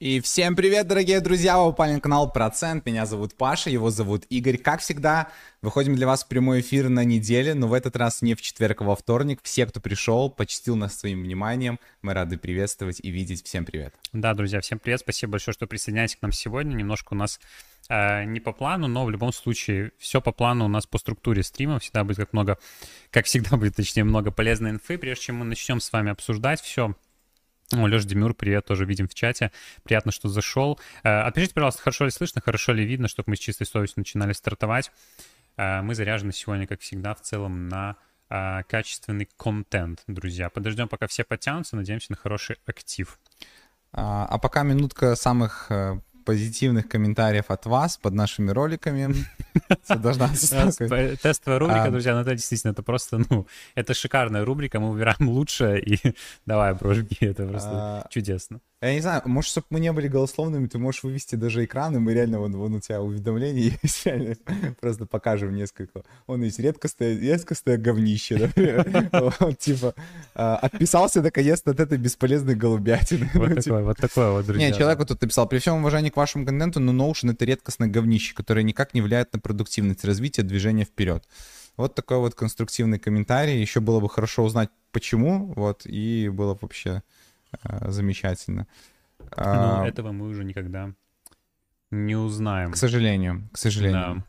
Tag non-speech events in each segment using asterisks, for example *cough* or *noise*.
И всем привет, дорогие друзья! Вы попали на канал Процент. Меня зовут Паша, его зовут Игорь. Как всегда, выходим для вас в прямой эфир на неделе, но в этот раз не в четверг, а во вторник. Все, кто пришел, почтил нас своим вниманием. Мы рады приветствовать и видеть. Всем привет. Да, друзья, всем привет. Спасибо большое, что присоединяетесь к нам сегодня. Немножко у нас э, не по плану, но в любом случае все по плану у нас по структуре стрима. Всегда будет как много, как всегда будет, точнее, много полезной инфы. Прежде чем мы начнем с вами обсуждать все, о, Леша Демюр, привет, тоже видим в чате. Приятно, что зашел. Э, отпишите, пожалуйста, хорошо ли слышно, хорошо ли видно, чтобы мы с чистой совестью начинали стартовать. Э, мы заряжены сегодня, как всегда, в целом на э, качественный контент, друзья. Подождем, пока все подтянутся, надеемся на хороший актив. А, а пока минутка самых позитивных комментариев от вас под нашими роликами. *laughs* Должна Тестовая рубрика, а. друзья, ну это действительно, это просто, ну, это шикарная рубрика, мы выбираем лучшее, и *laughs* давай, брошки, это просто а. чудесно. Я не знаю, может, чтобы мы не были голословными, ты можешь вывести даже экран, и мы реально, вон, вон у тебя уведомления *laughs* есть, реально, просто покажем несколько. Он есть редкостное, редкостное говнище, *laughs* типа, а, отписался наконец-то от этой бесполезной голубятины. Вот такое, типа. вот такое вот, друзья. Не, человек вот тут написал, при всем уважении к вашему контенту, но Notion — это редкостное говнище, которое никак не влияет на продуктивность развития движения вперед. Вот такой вот конструктивный комментарий. Еще было бы хорошо узнать, почему, вот, и было бы вообще замечательно. Но а, этого мы уже никогда не узнаем. К сожалению, к сожалению. Да.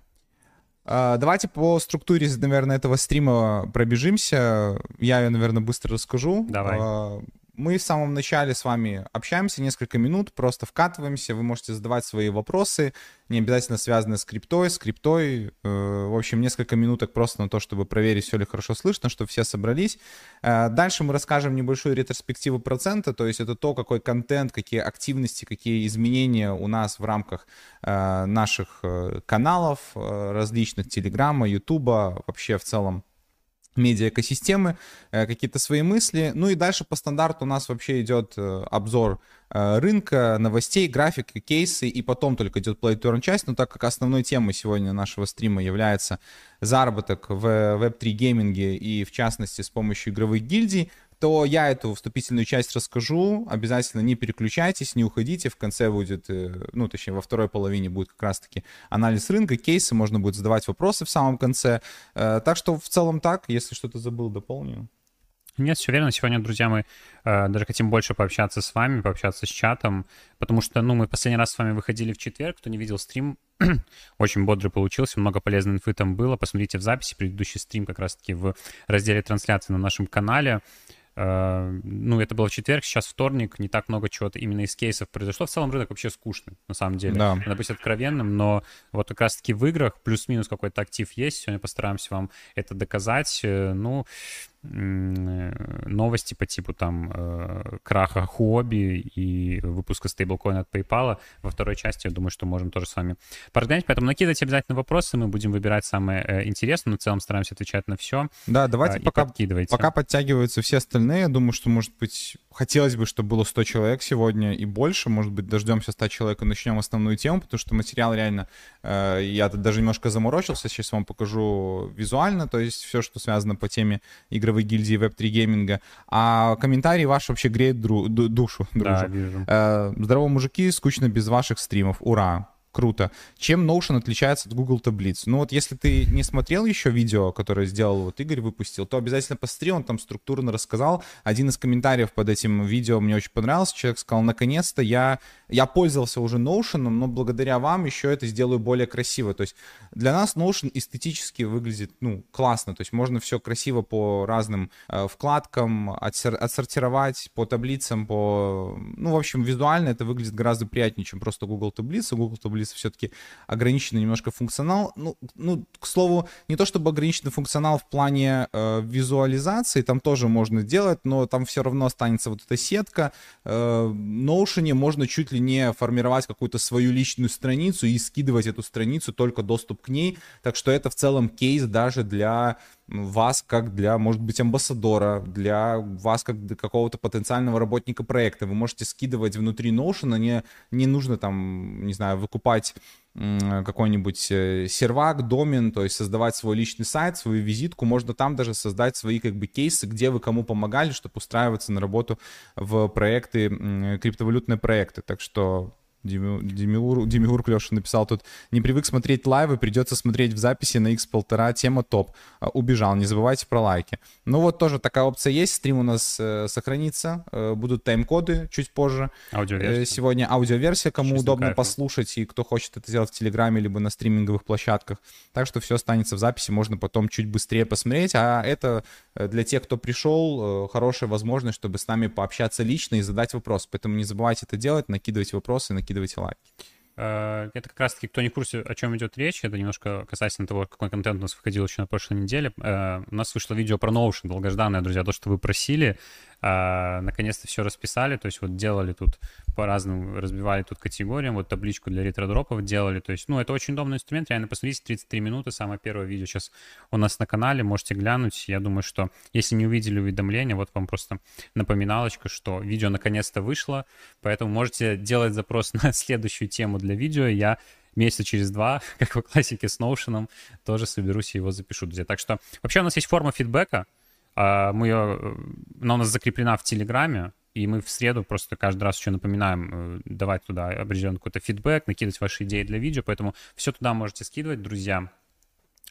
А, давайте по структуре, наверное, этого стрима пробежимся. Я ее, наверное, быстро расскажу. Давай. А, мы в самом начале с вами общаемся несколько минут, просто вкатываемся, вы можете задавать свои вопросы, не обязательно связанные с криптой, с криптой. Э, в общем, несколько минуток просто на то, чтобы проверить, все ли хорошо слышно, чтобы все собрались. Э, дальше мы расскажем небольшую ретроспективу процента, то есть это то, какой контент, какие активности, какие изменения у нас в рамках э, наших каналов различных, Телеграма, Ютуба, вообще в целом медиа-экосистемы, э, какие-то свои мысли. Ну и дальше по стандарту у нас вообще идет э, обзор э, рынка, новостей, графики, кейсы, и потом только идет play to часть, но так как основной темой сегодня нашего стрима является заработок в Web3 гейминге и в частности с помощью игровых гильдий, то я эту вступительную часть расскажу. Обязательно не переключайтесь, не уходите. В конце будет, э, ну, точнее, во второй половине будет как раз-таки анализ рынка, кейсы, можно будет задавать вопросы в самом конце. Э, так что в целом так, если что-то забыл, дополню. Нет, все верно. Сегодня, друзья, мы э, даже хотим больше пообщаться с вами, пообщаться с чатом, потому что, ну, мы последний раз с вами выходили в четверг, кто не видел стрим, *clears throat* очень бодрый получился, много полезной инфы там было. Посмотрите в записи предыдущий стрим как раз-таки в разделе трансляции на нашем канале. Э, ну, это был четверг, сейчас вторник, не так много чего-то именно из кейсов произошло. В целом рынок вообще скучный, на самом деле. Да. Надо быть откровенным, но вот как раз-таки в играх плюс-минус какой-то актив есть. Сегодня постараемся вам это доказать. Э, ну, новости по типу там э, краха Huobi и выпуска стейблкоина от PayPal. Во второй части, я думаю, что можем тоже с вами поразгонять. Поэтому накидывайте обязательно вопросы, мы будем выбирать самые э, интересные, но в целом стараемся отвечать на все. Да, давайте э, пока, пока подтягиваются все остальные. Я думаю, что, может быть, хотелось бы, чтобы было 100 человек сегодня и больше. Может быть, дождемся 100 человек и начнем основную тему, потому что материал реально... Э, я даже немножко заморочился, сейчас вам покажу визуально, то есть все, что связано по теме игры игровой гильдии Web3 гейминга. А комментарии ваши вообще греют дру- душу. Да, вижу. Э, здорово, мужики, скучно без ваших стримов. Ура! Круто. Чем Notion отличается от Google таблиц? Ну вот если ты не смотрел еще видео, которое сделал вот Игорь выпустил, то обязательно посмотри, он там структурно рассказал. Один из комментариев под этим видео мне очень понравился. Человек сказал, наконец-то я, я пользовался уже Notion, но благодаря вам еще это сделаю более красиво. То есть для нас Notion эстетически выглядит, ну, классно. То есть можно все красиво по разным э, вкладкам отсор- отсортировать, по таблицам, по... Ну, в общем, визуально это выглядит гораздо приятнее, чем просто Google таблицы. Google таблицы Bliss все-таки ограниченный немножко функционал. Ну, ну, к слову, не то чтобы ограниченный функционал в плане э, визуализации, там тоже можно делать, но там все равно останется вот эта сетка. Э, Notion можно чуть ли не формировать какую-то свою личную страницу и скидывать эту страницу, только доступ к ней. Так что это в целом кейс даже для вас как для, может быть, амбассадора, для вас как для какого-то потенциального работника проекта. Вы можете скидывать внутри Notion, не, не нужно там, не знаю, выкупать какой-нибудь э, сервак, домен, то есть создавать свой личный сайт, свою визитку, можно там даже создать свои как бы кейсы, где вы кому помогали, чтобы устраиваться на работу в проекты, криптовалютные проекты. Так что Демиур, Демиур Клеша написал тут, не привык смотреть лайвы, придется смотреть в записи на x1,5, тема топ. А, убежал, не забывайте про лайки. Ну вот тоже такая опция есть, стрим у нас э, сохранится, э, будут тайм-коды чуть позже. Аудиоверсия. Э, сегодня аудиоверсия, кому Чисто удобно кайф. послушать, и кто хочет это сделать в Телеграме, либо на стриминговых площадках. Так что все останется в записи, можно потом чуть быстрее посмотреть, а это э, для тех, кто пришел, э, хорошая возможность, чтобы с нами пообщаться лично и задать вопрос. Поэтому не забывайте это делать, накидывать вопросы, накидывать закидывайте лайки. Э, это как раз-таки, кто не в курсе, о чем идет речь, это немножко касательно того, какой контент у нас выходил еще на прошлой неделе. Э, у нас вышло видео про Notion, долгожданное, друзья, то, что вы просили. А, наконец-то все расписали, то есть вот делали тут по-разному, разбивали тут категориям, вот табличку для ретро-дропов делали, то есть, ну, это очень удобный инструмент, реально посмотрите, 33 минуты, самое первое видео сейчас у нас на канале, можете глянуть, я думаю, что если не увидели уведомления, вот вам просто напоминалочка, что видео наконец-то вышло, поэтому можете делать запрос *laughs* на следующую тему для видео, я месяца через два, *laughs* как в классике с Notion, тоже соберусь и его запишу, друзья. Так что вообще у нас есть форма фидбэка, мы ее, э, она у нас закреплена в Телеграме, и мы в среду просто каждый раз еще напоминаем э, давать туда определенный какой-то фидбэк, накидывать ваши идеи для видео, поэтому все туда можете скидывать, друзья.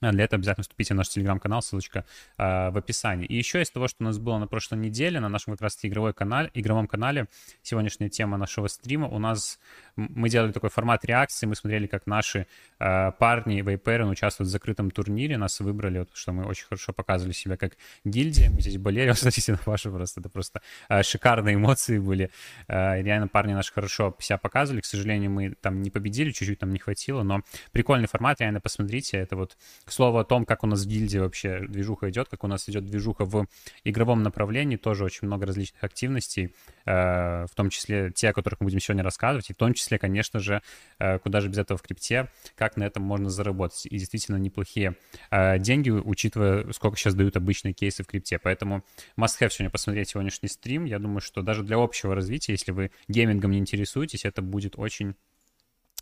А для этого обязательно вступите в наш телеграм-канал, ссылочка э, в описании. И еще из того, что у нас было на прошлой неделе, на нашем как раз игровой канале, игровом канале, сегодняшняя тема нашего стрима, у нас мы делали такой формат реакции, мы смотрели, как наши э, парни Вейперен участвуют в закрытом турнире, нас выбрали, вот, что мы очень хорошо показывали себя как гильдия, мы здесь болели, *laughs* смотрите на ваши просто, это просто э, шикарные эмоции были, э, реально парни наши хорошо себя показывали, к сожалению, мы там не победили, чуть-чуть там не хватило, но прикольный формат, реально посмотрите, это вот к слову о том, как у нас в гильдии вообще движуха идет, как у нас идет движуха в игровом направлении, тоже очень много различных активностей, э, в том числе те, о которых мы будем сегодня рассказывать, и в том числе, конечно же, э, куда же без этого в крипте, как на этом можно заработать. И действительно неплохие э, деньги, учитывая, сколько сейчас дают обычные кейсы в крипте. Поэтому must-have сегодня посмотреть сегодняшний стрим. Я думаю, что даже для общего развития, если вы геймингом не интересуетесь, это будет очень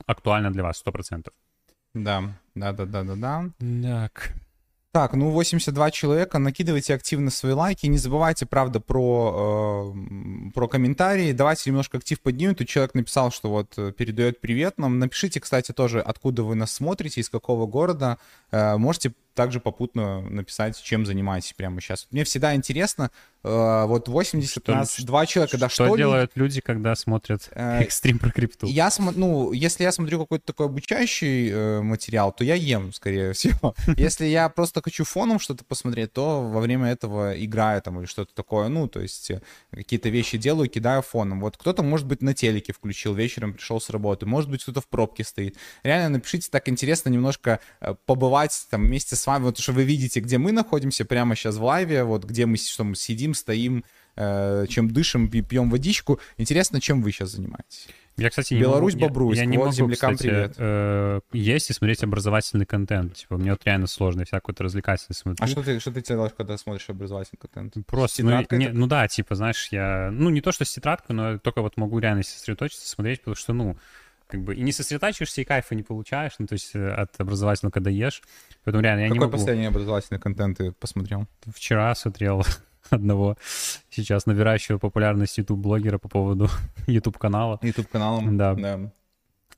актуально для вас, 100%. Да, да, да, да, да, да. Так. Так, ну 82 человека, накидывайте активно свои лайки, не забывайте, правда, про, э, про комментарии, давайте немножко актив поднимем, тут человек написал, что вот э, передает привет нам, напишите, кстати, тоже, откуда вы нас смотрите, из какого города, э, можете также попутно написать, чем занимаетесь прямо сейчас. Мне всегда интересно, э, вот 80 что, нас, два человека, да что... Что делают люди, когда смотрят э, *laughs* экстрим про крипту? Я смотрю, ну, если я смотрю какой-то такой обучающий э, материал, то я ем, скорее всего. *laughs* Если я просто хочу фоном что-то посмотреть, то во время этого играю там или что-то такое, ну, то есть э, какие-то вещи делаю, кидаю фоном. Вот кто-то, может быть, на телеке включил, вечером пришел с работы, может быть, кто-то в пробке стоит. Реально напишите, так интересно немножко э, побывать там вместе с вами, вот что вы видите, где мы находимся прямо сейчас в лайве, вот где мы, что мы сидим, стоим, э, чем дышим, пьем водичку. Интересно, чем вы сейчас занимаетесь? Я, кстати, не Беларусь, могу, Бобруйск, я, я не вот могу, землякам кстати, привет. Э, есть и смотреть образовательный контент. Типа, мне вот реально сложно, всякую-то развлекательность смотрю. А что ты, что ты делаешь, когда смотришь образовательный контент? Просто, ну, не, ну да, типа, знаешь, я, ну не то, что с тетрадкой, но только вот могу реально сосредоточиться, смотреть, потому что, ну, как бы и не сосредотачиваешься, и кайфа не получаешь, ну, то есть э, от образовательного, когда ешь. Поэтому реально я Какой не могу... последний образовательный контент ты посмотрел? Вчера смотрел *laughs* одного сейчас набирающего популярность YouTube-блогера по поводу *laughs* YouTube-канала. YouTube-каналом? Да. да.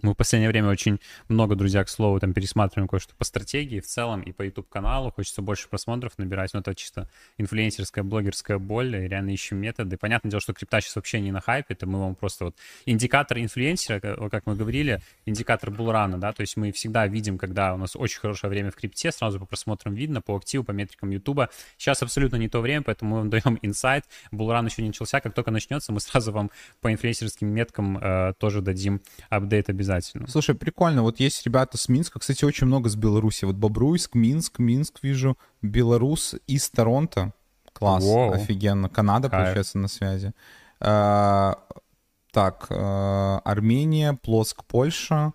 Мы в последнее время очень много, друзья, к слову, там пересматриваем кое-что по стратегии в целом и по YouTube-каналу. Хочется больше просмотров набирать. Но это чисто инфлюенсерская, блогерская боль. И реально ищем методы. Понятное дело, что крипта сейчас вообще не на хайпе. Это мы вам просто вот индикатор инфлюенсера, как мы говорили, индикатор булрана, да, то есть мы всегда видим, когда у нас очень хорошее время в крипте, сразу по просмотрам видно, по активу, по метрикам YouTube. Сейчас абсолютно не то время, поэтому мы вам *laughs* даем инсайт. Булран еще не начался. Как только начнется, мы сразу вам по инфлюенсерским меткам э, тоже дадим апдейт обязательно обязательно. Слушай, прикольно. Вот есть ребята с Минска. Кстати, очень много с Беларуси. Вот Бобруйск, Минск, Минск вижу, Беларус из Торонто. Класс, Воу. офигенно. Канада, Кайф. получается, на связи. А, так, а, Армения, Плоцк, Польша.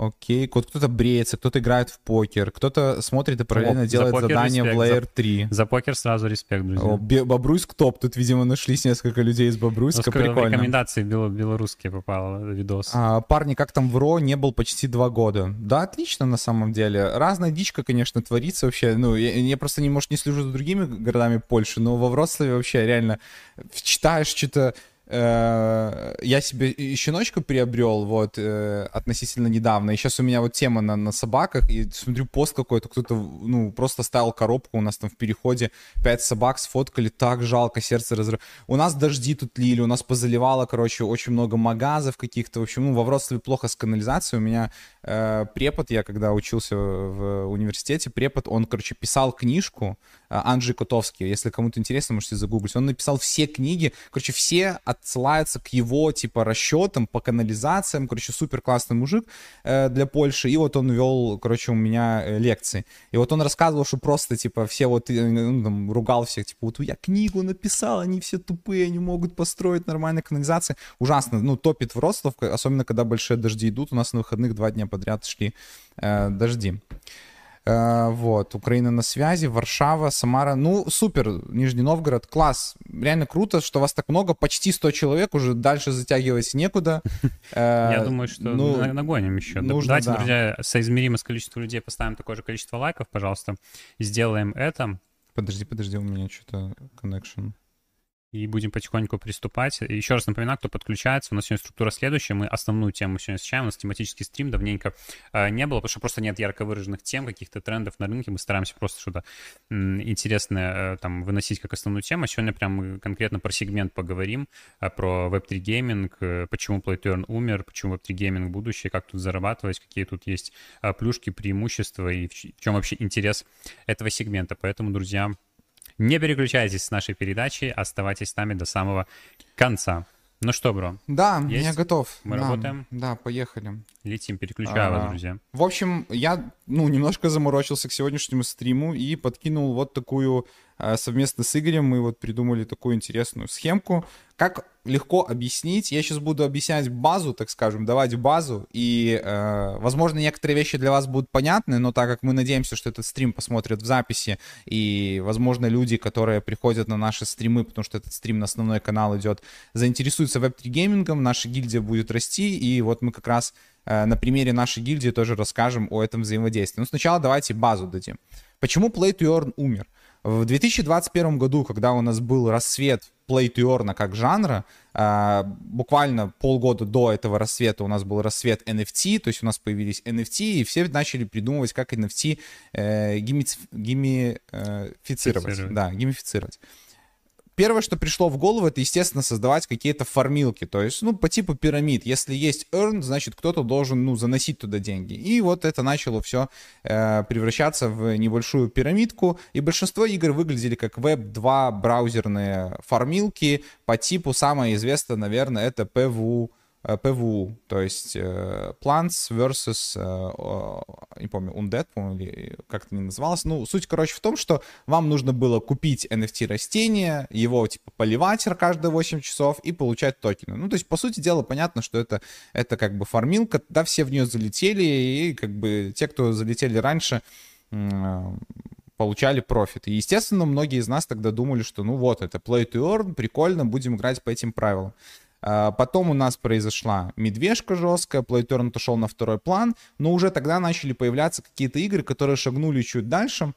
Окей, вот кто-то бреется, кто-то играет в покер, кто-то смотрит и параллельно О, делает задание респект. в Layer 3. За, за покер сразу респект, друзья. О, Бобруйск топ, тут, видимо, нашлись несколько людей из Бобруйска, Сколько прикольно. рекомендации бел- белорусские попало видос. А, парни, как там в РО не был почти два года? Да, отлично на самом деле. Разная дичка, конечно, творится вообще. Ну, я, я просто, не, может, не слежу за другими городами Польши, но во Вроцлаве вообще реально читаешь что-то я себе и щеночка приобрел вот э, относительно недавно, и сейчас у меня вот тема на, на собаках, и смотрю пост какой-то, кто-то, ну, просто ставил коробку, у нас там в переходе пять собак сфоткали, так жалко, сердце разрыв. У нас дожди тут лили, у нас позаливало, короче, очень много магазов каких-то, в общем, ну, во Вроцлаве плохо с канализацией, у меня э, препод, я когда учился в университете, препод, он, короче, писал книжку, э, Анджей Котовский, если кому-то интересно, можете загуглить, он написал все книги, короче, все от отсылается к его, типа, расчетам по канализациям. Короче, супер классный мужик э, для Польши. И вот он вел, короче, у меня э, лекции. И вот он рассказывал, что просто, типа, все вот, э, ну, там, ругал всех, типа, вот я книгу написал, они все тупые, не могут построить нормальные канализации. Ужасно, ну, топит в Ростов, особенно когда большие дожди идут. У нас на выходных два дня подряд шли э, дожди. Э, вот, Украина на связи, Варшава, Самара. Ну, супер, Нижний Новгород, класс. Реально круто, что вас так много, почти 100 человек, уже дальше затягивать некуда. *laughs* Э, Я думаю, что ну, нагоним еще. Давайте, да. друзья, соизмеримо с количеством людей поставим такое же количество лайков, пожалуйста. Сделаем это. Подожди, подожди, у меня что-то connection и будем потихоньку приступать. Еще раз напоминаю, кто подключается, у нас сегодня структура следующая, мы основную тему сегодня освещаем, у нас тематический стрим давненько э, не было, потому что просто нет ярко выраженных тем, каких-то трендов на рынке, мы стараемся просто что-то э, интересное э, там выносить как основную тему. Сегодня прям мы конкретно про сегмент поговорим, э, про Web3 гейминг, э, почему Play to Earn умер, почему Web3 гейминг будущее, как тут зарабатывать, какие тут есть э, плюшки, преимущества и в, в чем вообще интерес этого сегмента. Поэтому, друзья, не переключайтесь с нашей передачи, оставайтесь с нами до самого конца. Ну что, бро? Да, есть? я готов. Мы да, работаем? Да, поехали. Летим, переключаю а, вас, друзья. В общем, я, ну, немножко заморочился к сегодняшнему стриму и подкинул вот такую совместно с Игорем мы вот придумали такую интересную схемку. Как легко объяснить? Я сейчас буду объяснять базу, так скажем, давать базу, и, э, возможно, некоторые вещи для вас будут понятны, но так как мы надеемся, что этот стрим посмотрят в записи, и, возможно, люди, которые приходят на наши стримы, потому что этот стрим на основной канал идет, заинтересуются веб-3 геймингом, наша гильдия будет расти, и вот мы как раз э, на примере нашей гильдии тоже расскажем о этом взаимодействии. Но сначала давайте базу дадим. Почему Play to Earn умер? В 2021 году, когда у нас был рассвет Play to Earn как жанра, а, буквально полгода до этого рассвета у нас был рассвет NFT, то есть у нас появились NFT, и все начали придумывать, как NFT э, геймифицировать. Да, геймифицировать первое, что пришло в голову, это, естественно, создавать какие-то формилки, то есть, ну, по типу пирамид. Если есть earn, значит, кто-то должен, ну, заносить туда деньги. И вот это начало все э, превращаться в небольшую пирамидку, и большинство игр выглядели как Web2 браузерные формилки по типу, самое известное, наверное, это PVU ПВУ, то есть э, Plants versus, э, не помню, Undead, по-моему, или как это не называлось. Ну, суть, короче, в том, что вам нужно было купить NFT растения, его, типа, поливать каждые 8 часов и получать токены. Ну, то есть, по сути дела, понятно, что это, это как бы фармилка, да, все в нее залетели, и как бы те, кто залетели раньше, получали профит. И, естественно, многие из нас тогда думали, что, ну вот, это play to earn, прикольно, будем играть по этим правилам. А, потом у нас произошла медвежка жесткая, PlayTurn отошел на второй план, но уже тогда начали появляться какие-то игры, которые шагнули чуть дальше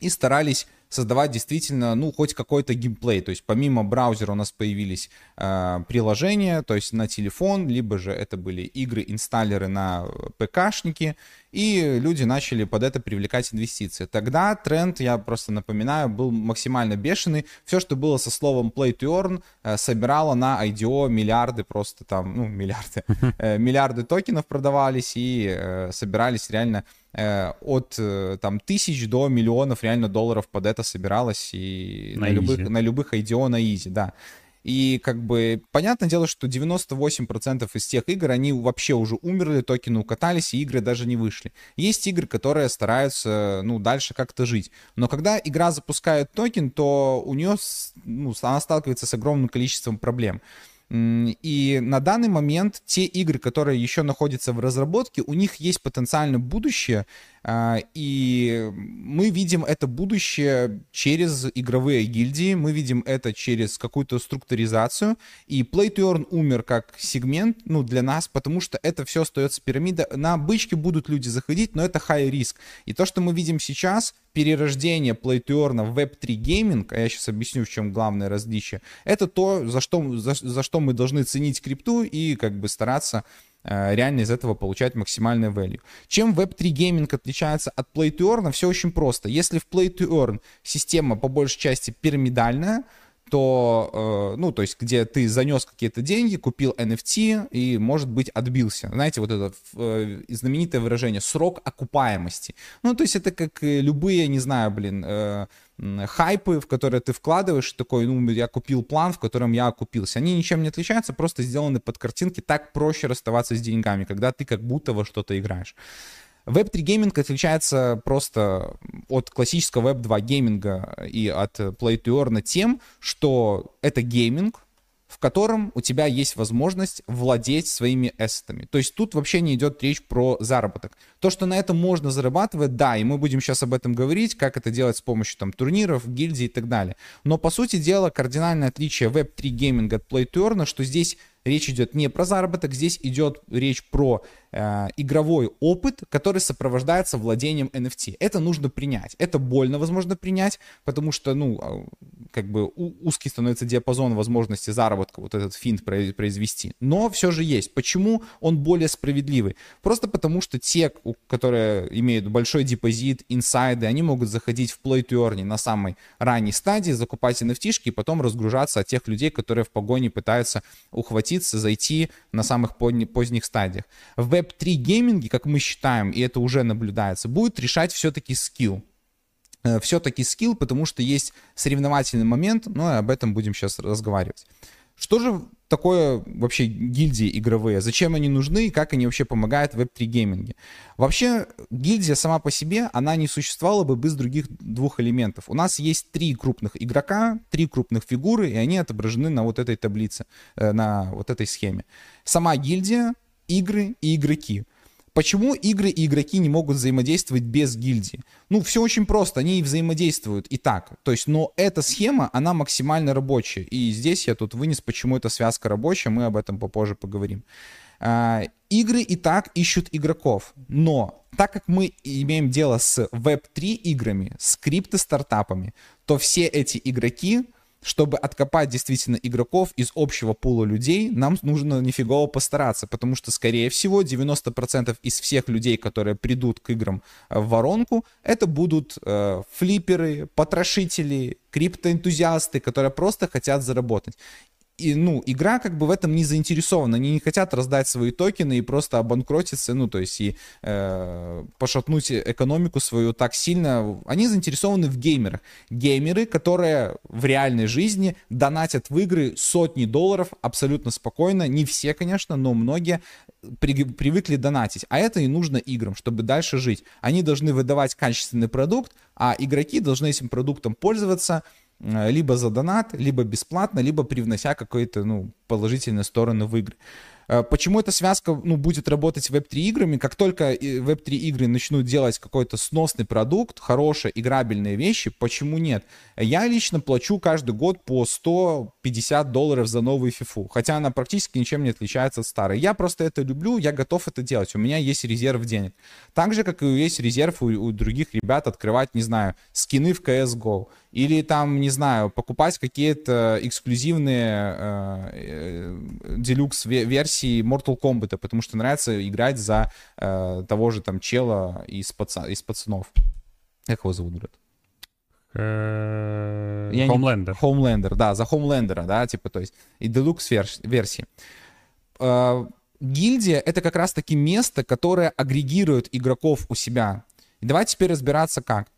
и старались создавать действительно, ну, хоть какой-то геймплей. То есть помимо браузера у нас появились э, приложения, то есть на телефон, либо же это были игры, инсталлеры на ПКшники, и люди начали под это привлекать инвестиции. Тогда тренд, я просто напоминаю, был максимально бешеный. Все, что было со словом play to earn, э, собирало на IDO миллиарды просто там, ну, миллиарды, *laughs* э, миллиарды токенов продавались и э, собирались реально э, от э, там тысяч до миллионов реально долларов под это это собиралось и на, на любых, на любых IDO на изи, да. И как бы понятное дело, что 98% из тех игр, они вообще уже умерли, токены укатались, и игры даже не вышли. Есть игры, которые стараются, ну, дальше как-то жить. Но когда игра запускает токен, то у нее, ну, она сталкивается с огромным количеством проблем. И на данный момент те игры, которые еще находятся в разработке, у них есть потенциальное будущее, и мы видим это будущее через игровые гильдии, мы видим это через какую-то структуризацию. И Play to Earn умер как сегмент, ну, для нас, потому что это все остается пирамида. На бычки будут люди заходить, но это high risk. И то, что мы видим сейчас, перерождение Play to Earn в Web3 гейминг, а я сейчас объясню, в чем главное различие, это то, за что, за, за что мы должны ценить крипту и как бы стараться реально из этого получать максимальный value. Чем Web3 гейминг отличается от Play to Earn? Все очень просто. Если в Play to Earn система по большей части пирамидальная, то, э, ну, то есть, где ты занес какие-то деньги, купил NFT и, может быть, отбился. Знаете, вот это э, знаменитое выражение «срок окупаемости». Ну, то есть, это как любые, не знаю, блин, э, хайпы, в которые ты вкладываешь, такой, ну, я купил план, в котором я окупился. Они ничем не отличаются, просто сделаны под картинки. Так проще расставаться с деньгами, когда ты как будто во что-то играешь. Web3 гейминг отличается просто от классического Web2 гейминга и от Play to Earn тем, что это гейминг, в котором у тебя есть возможность владеть своими эссетами. То есть тут вообще не идет речь про заработок. То, что на этом можно зарабатывать, да, и мы будем сейчас об этом говорить, как это делать с помощью там турниров, гильдий и так далее. Но по сути дела кардинальное отличие Web3 гейминга от Play to Earn, что здесь речь идет не про заработок, здесь идет речь про э, игровой опыт, который сопровождается владением NFT. Это нужно принять. Это больно, возможно, принять, потому что, ну, а, как бы узкий становится диапазон возможности заработка, вот этот финт произвести. Но все же есть. Почему он более справедливый? Просто потому, что те, которые имеют большой депозит, инсайды, они могут заходить в play to earn на самой ранней стадии, закупать NFT и потом разгружаться от тех людей, которые в погоне пытаются ухватиться, зайти на самых поздних стадиях. В Web3 гейминге, как мы считаем, и это уже наблюдается, будет решать все-таки скилл э, все-таки скилл, потому что есть соревновательный момент, но об этом будем сейчас разговаривать. Что же такое вообще гильдии игровые? Зачем они нужны и как они вообще помогают в Web3 гейминге? Вообще гильдия сама по себе, она не существовала бы без других двух элементов. У нас есть три крупных игрока, три крупных фигуры, и они отображены на вот этой таблице, э, на вот этой схеме. Сама гильдия, игры и игроки. Почему игры и игроки не могут взаимодействовать без гильдии? Ну, все очень просто, они взаимодействуют и так. То есть, но эта схема, она максимально рабочая. И здесь я тут вынес, почему эта связка рабочая, мы об этом попозже поговорим. А, игры и так ищут игроков, но так как мы имеем дело с Web3 играми, с крипто-стартапами, то все эти игроки чтобы откопать действительно игроков из общего пула людей, нам нужно нифигово постараться, потому что, скорее всего, 90% из всех людей, которые придут к играм э, в воронку, это будут э, флиперы, потрошители, криптоэнтузиасты, которые просто хотят заработать и, ну, игра как бы в этом не заинтересована. Они не хотят раздать свои токены и просто обанкротиться, ну, то есть и э, пошатнуть экономику свою так сильно. Они заинтересованы в геймерах. Геймеры, которые в реальной жизни донатят в игры сотни долларов абсолютно спокойно. Не все, конечно, но многие при, привыкли донатить. А это и нужно играм, чтобы дальше жить. Они должны выдавать качественный продукт, а игроки должны этим продуктом пользоваться, либо за донат, либо бесплатно, либо привнося какие-то ну, положительные стороны в игры. Э, почему эта связка ну, будет работать с Web3 играми? Как только Web3 игры начнут делать какой-то сносный продукт, хорошие играбельные вещи, почему нет? Я лично плачу каждый год по 150 долларов за новую FIFA, хотя она практически ничем не отличается от старой. Я просто это люблю, я готов это делать, у меня есть резерв денег. Так же, как и есть резерв у, у других ребят открывать, не знаю, скины в CSGO. Или там, не знаю, покупать какие-то эксклюзивные э, э, версии Mortal Kombat, потому что нравится играть за э, того же там чела из, паца, из пацанов. Как его зовут, брат? Homelander. Homelander, да, за Homelander, да, типа, то есть, и Deluxe версии. Э, гильдия — это как раз-таки место, которое агрегирует игроков у себя. И давайте теперь разбираться, как.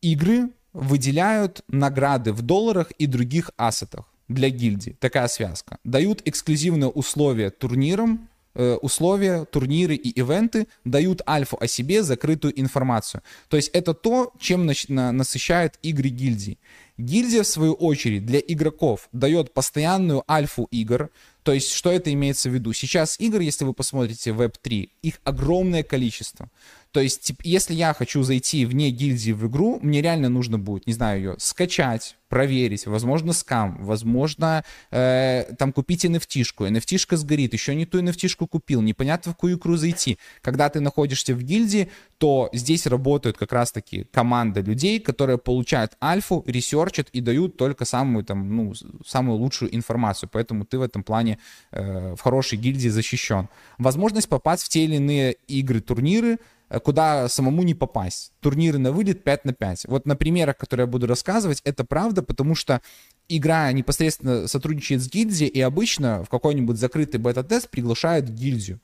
Игры выделяют награды в долларах и других ассетах для гильдии. Такая связка. Дают эксклюзивные условия турнирам, э, условия, турниры и ивенты дают альфу о себе закрытую информацию. То есть это то, чем насыщают игры гильдии. Гильдия, в свою очередь, для игроков дает постоянную альфу игр, то есть, что это имеется в виду? Сейчас игр, если вы посмотрите Web3, их огромное количество. То есть, типа, если я хочу зайти вне гильдии в игру, мне реально нужно будет, не знаю, ее скачать, проверить, возможно, скам, возможно, э, там купить NFT-шку, NFT-шка сгорит, еще не ту NFT-шку купил, непонятно в какую игру зайти. Когда ты находишься в гильдии, то здесь работают как раз-таки команда людей, которые получают альфу, ресерчат и дают только самую, там, ну, самую лучшую информацию, поэтому ты в этом плане э, в хорошей гильдии защищен. Возможность попасть в те или иные игры, турниры, куда самому не попасть. Турниры на вылет 5 на 5. Вот на примерах, которые я буду рассказывать, это правда, потому что игра непосредственно сотрудничает с гильдией, и обычно в какой-нибудь закрытый бета-тест приглашают гильдию.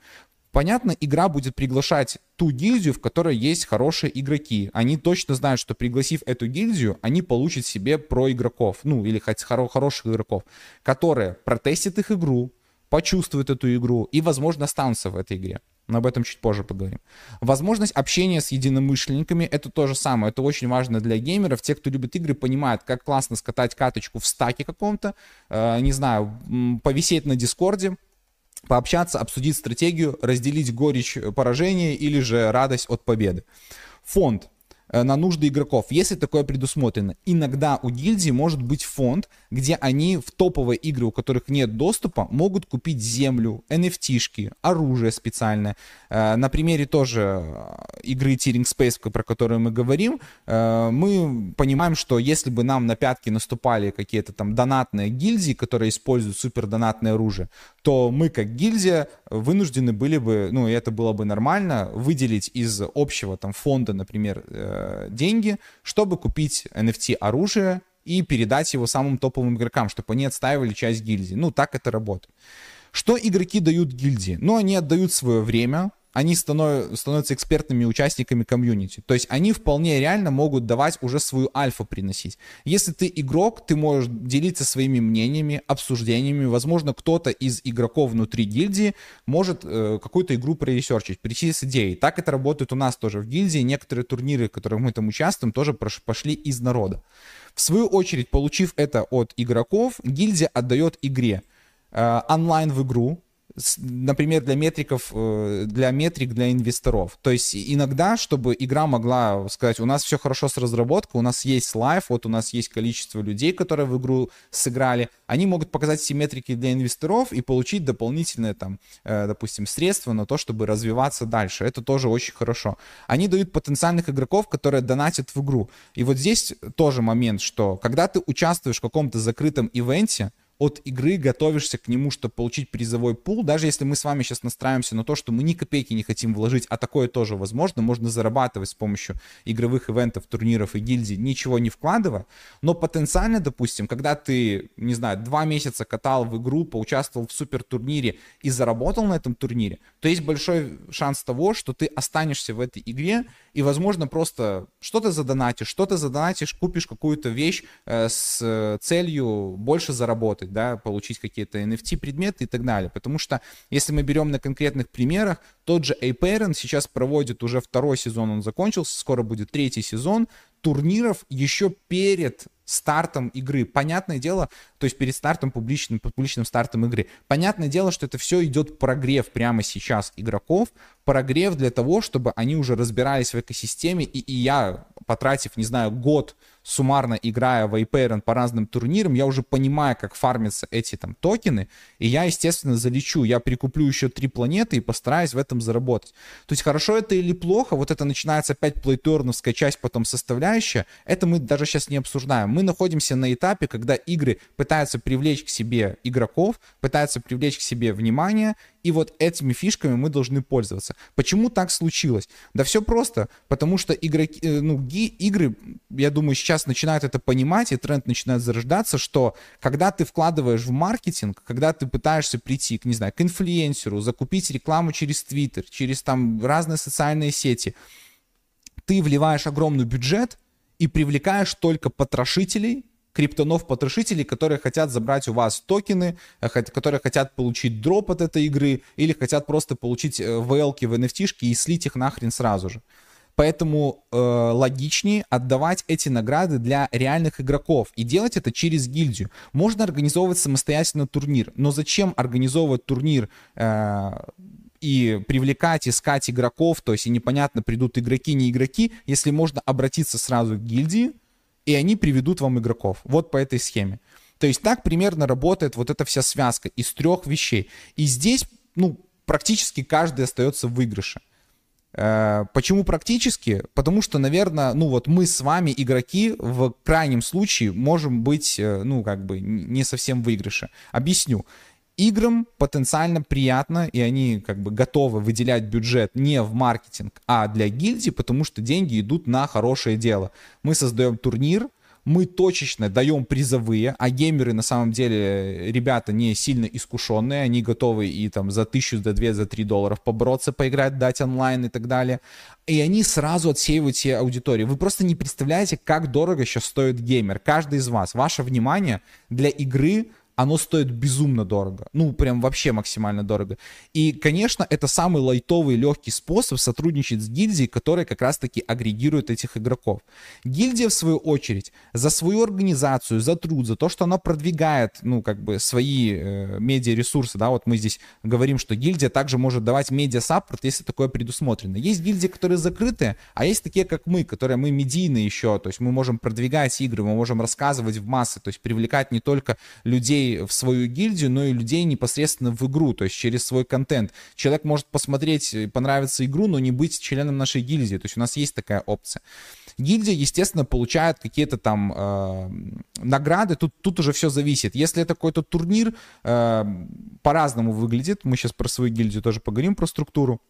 Понятно, игра будет приглашать ту гильдию, в которой есть хорошие игроки. Они точно знают, что пригласив эту гильдию, они получат себе про игроков, ну или хоть хоро- хороших игроков, которые протестят их игру, почувствуют эту игру и, возможно, останутся в этой игре. Но об этом чуть позже поговорим. Возможность общения с единомышленниками — это то же самое. Это очень важно для геймеров. Те, кто любит игры, понимают, как классно скатать каточку в стаке каком-то, э, не знаю, повисеть на Дискорде, пообщаться, обсудить стратегию, разделить горечь поражения или же радость от победы. Фонд на нужды игроков, если такое предусмотрено. Иногда у гильдии может быть фонд, где они в топовые игры, у которых нет доступа, могут купить землю, NFT-шки, оружие специальное. Э, на примере тоже э, игры Tearing Space, про которую мы говорим, мы понимаем, что если бы нам на пятки наступали какие-то там донатные гильдии, которые используют супер донатное оружие, то мы как гильдия вынуждены были бы, ну и это было бы нормально, выделить из общего там фонда, например, э, деньги, чтобы купить NFT оружие и передать его самым топовым игрокам, чтобы они отстаивали часть гильдии. Ну, так это работает. Что игроки дают гильдии? Ну, они отдают свое время, они станов, становятся экспертными участниками комьюнити. То есть они вполне реально могут давать уже свою альфу приносить. Если ты игрок, ты можешь делиться своими мнениями, обсуждениями. Возможно, кто-то из игроков внутри гильдии может э, какую-то игру проресерчить, прийти с идеей. Так это работает у нас тоже в гильдии. Некоторые турниры, в которых мы там участвуем, тоже пошли из народа. В свою очередь, получив это от игроков, гильдия отдает игре э, онлайн в игру, например, для метриков, э, для метрик для инвесторов. То есть иногда, чтобы игра могла сказать, у нас все хорошо с разработкой, у нас есть лайф, вот у нас есть количество людей, которые в игру сыграли, они могут показать все метрики для инвесторов и получить дополнительные там, э, допустим, средства на то, чтобы развиваться дальше. Это тоже очень хорошо. Они дают потенциальных игроков, которые донатят в игру. И вот здесь тоже момент, что когда ты участвуешь в каком-то закрытом ивенте, от игры готовишься к нему, чтобы получить призовой пул, даже если мы с вами сейчас настраиваемся на то, что мы ни копейки не хотим вложить, а такое тоже возможно, можно зарабатывать с помощью игровых ивентов, турниров и гильдий, ничего не вкладывая, но потенциально, допустим, когда ты, не знаю, два месяца катал в игру, поучаствовал в супер турнире и заработал на этом турнире, то есть большой шанс того, что ты останешься в этой игре и, возможно, просто что-то задонатишь, что-то задонатишь, купишь какую-то вещь э, с целью больше заработать, да, получить какие-то NFT-предметы и так далее. Потому что, если мы берем на конкретных примерах, тот же A-Parent сейчас проводит уже второй сезон, он закончился, скоро будет третий сезон, турниров еще перед стартом игры. Понятное дело, то есть перед стартом публичным, публичным стартом игры. Понятное дело, что это все идет прогрев прямо сейчас игроков, прогрев для того, чтобы они уже разбирались в экосистеме, и, и я, потратив, не знаю, год суммарно играя в iParent по разным турнирам, я уже понимаю, как фармятся эти там токены, и я, естественно, залечу, я прикуплю еще три планеты и постараюсь в этом заработать. То есть хорошо это или плохо, вот это начинается опять плейтерновская часть, потом составляющая, это мы даже сейчас не обсуждаем. Мы находимся на этапе, когда игры пытаются привлечь к себе игроков, пытаются привлечь к себе внимание, и вот этими фишками мы должны пользоваться. Почему так случилось? Да все просто, потому что игроки, э, ну, ги, игры, я думаю, сейчас начинают это понимать, и тренд начинает зарождаться, что когда ты вкладываешь в маркетинг, когда ты пытаешься прийти, к, не знаю, к инфлюенсеру, закупить рекламу через Твиттер, через там разные социальные сети, ты вливаешь огромный бюджет и привлекаешь только потрошителей, криптонов-потрошителей, которые хотят забрать у вас токены, э, которые хотят получить дроп от этой игры или хотят просто получить VL-ки в NFT и слить их нахрен сразу же. Поэтому э, логичнее отдавать эти награды для реальных игроков и делать это через гильдию. Можно организовывать самостоятельно турнир, но зачем организовывать турнир э, и привлекать, искать игроков, то есть и непонятно, придут игроки, не игроки, если можно обратиться сразу к гильдии, и они приведут вам игроков. Вот по этой схеме. То есть так примерно работает вот эта вся связка из трех вещей. И здесь, ну, практически каждый остается в выигрыше. Э, почему практически? Потому что, наверное, ну вот мы с вами, игроки, в крайнем случае можем быть, э, ну, как бы не совсем в выигрыше. Объясню играм потенциально приятно, и они как бы готовы выделять бюджет не в маркетинг, а для гильдии, потому что деньги идут на хорошее дело. Мы создаем турнир, мы точечно даем призовые, а геймеры на самом деле ребята не сильно искушенные, они готовы и там за тысячу, за две, за три долларов побороться, поиграть, дать онлайн и так далее. И они сразу отсеивают все аудитории. Вы просто не представляете, как дорого сейчас стоит геймер. Каждый из вас. Ваше внимание для игры оно стоит безумно дорого. Ну, прям вообще максимально дорого. И, конечно, это самый лайтовый, легкий способ сотрудничать с гильдией, которая как раз-таки агрегирует этих игроков. Гильдия, в свою очередь, за свою организацию, за труд, за то, что она продвигает, ну, как бы, свои э, медиаресурсы, да, вот мы здесь говорим, что гильдия также может давать медиа-support, если такое предусмотрено. Есть гильдии, которые закрыты, а есть такие, как мы, которые мы медийные еще, то есть мы можем продвигать игры, мы можем рассказывать в массы, то есть привлекать не только людей, людей в свою гильдию, но и людей непосредственно в игру, то есть через свой контент. Человек может посмотреть, э, понравится игру, но не быть членом нашей гильдии, то есть у нас есть такая опция. Гильдия, естественно, получает какие-то там э, награды, тут, тут уже все зависит. Если это какой-то турнир, э, по-разному выглядит, мы сейчас про свою гильдию тоже поговорим, про структуру